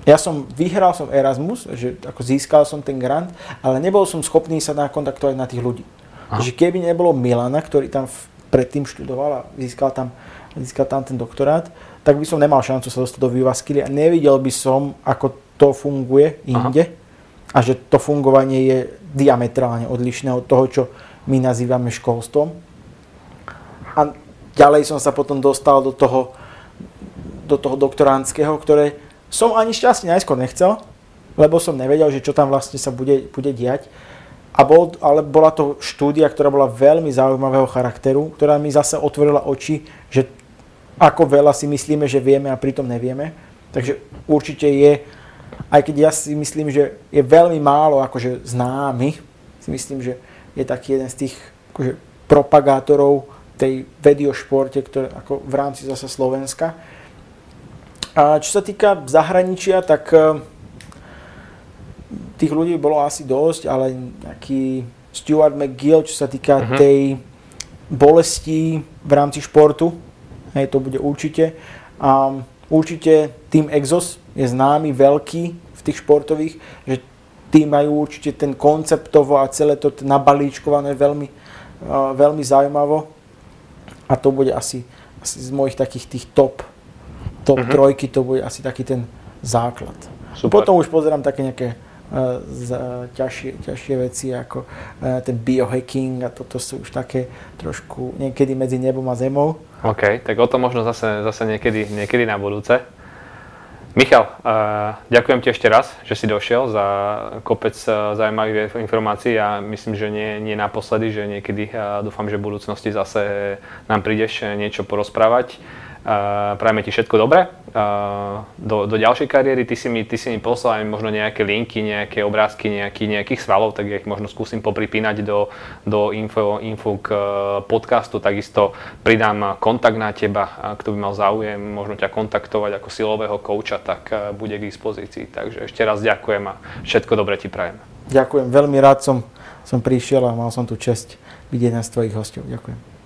Ja som vyhral som Erasmus, že ako získal som ten grant, ale nebol som schopný sa nakontaktovať na tých ľudí. Aha. Takže keby nebolo Milana, ktorý tam predtým študoval a získal tam, získal tam ten doktorát, tak by som nemal šancu sa dostať do Vivaskily a nevidel by som, ako to funguje inde Aha. a že to fungovanie je diametrálne odlišné od toho, čo my nazývame školstvom. A ďalej som sa potom dostal do toho, do toho doktoránskeho, ktoré som ani šťastne najskôr nechcel, lebo som nevedel, že čo tam vlastne sa bude, bude diať. A bol, ale bola to štúdia, ktorá bola veľmi zaujímavého charakteru, ktorá mi zase otvorila oči, že ako veľa si myslíme, že vieme a pritom nevieme. Takže určite je, aj keď ja si myslím, že je veľmi málo akože známy, si myslím, že je taký jeden z tých akože, propagátorov tej vedy o športe, ktoré ako v rámci zase Slovenska. A čo sa týka zahraničia, tak e, tých ľudí bolo asi dosť, ale nejaký Stuart McGill, čo sa týka uh-huh. tej bolesti v rámci športu, hej, to bude určite. A určite tým Exos je známy, veľký v tých športových, že tí majú určite ten konceptovo a celé to nabalíčkované veľmi, veľmi zaujímavo. A to bude asi, asi z mojich takých tých top top uh-huh. trojky to bude asi taký ten základ. Super. Potom už pozerám také nejaké uh, z, uh, ťažšie, ťažšie veci ako uh, ten biohacking a toto sú už také trošku niekedy medzi nebom a zemou. OK, tak o tom možno zase, zase niekedy, niekedy na budúce. Michal, uh, ďakujem ti ešte raz, že si došiel za kopec uh, zaujímavých informácií a myslím, že nie, nie naposledy, že niekedy uh, dúfam, že v budúcnosti zase nám prídeš niečo porozprávať. Prajeme ti všetko dobré do, do ďalšej kariéry. Ty si mi, ty si mi poslal možno nejaké linky, nejaké obrázky nejaký, nejakých svalov, tak ich možno skúsim popripínať do, do info, info k uh, podcastu. Takisto pridám kontakt na teba, kto by mal záujem možno ťa kontaktovať ako silového kouča, tak uh, bude k dispozícii. Takže ešte raz ďakujem a všetko dobré ti prajem. Ďakujem, veľmi rád som, som prišiel a mal som tu čest byť jeden z tvojich hostov. Ďakujem.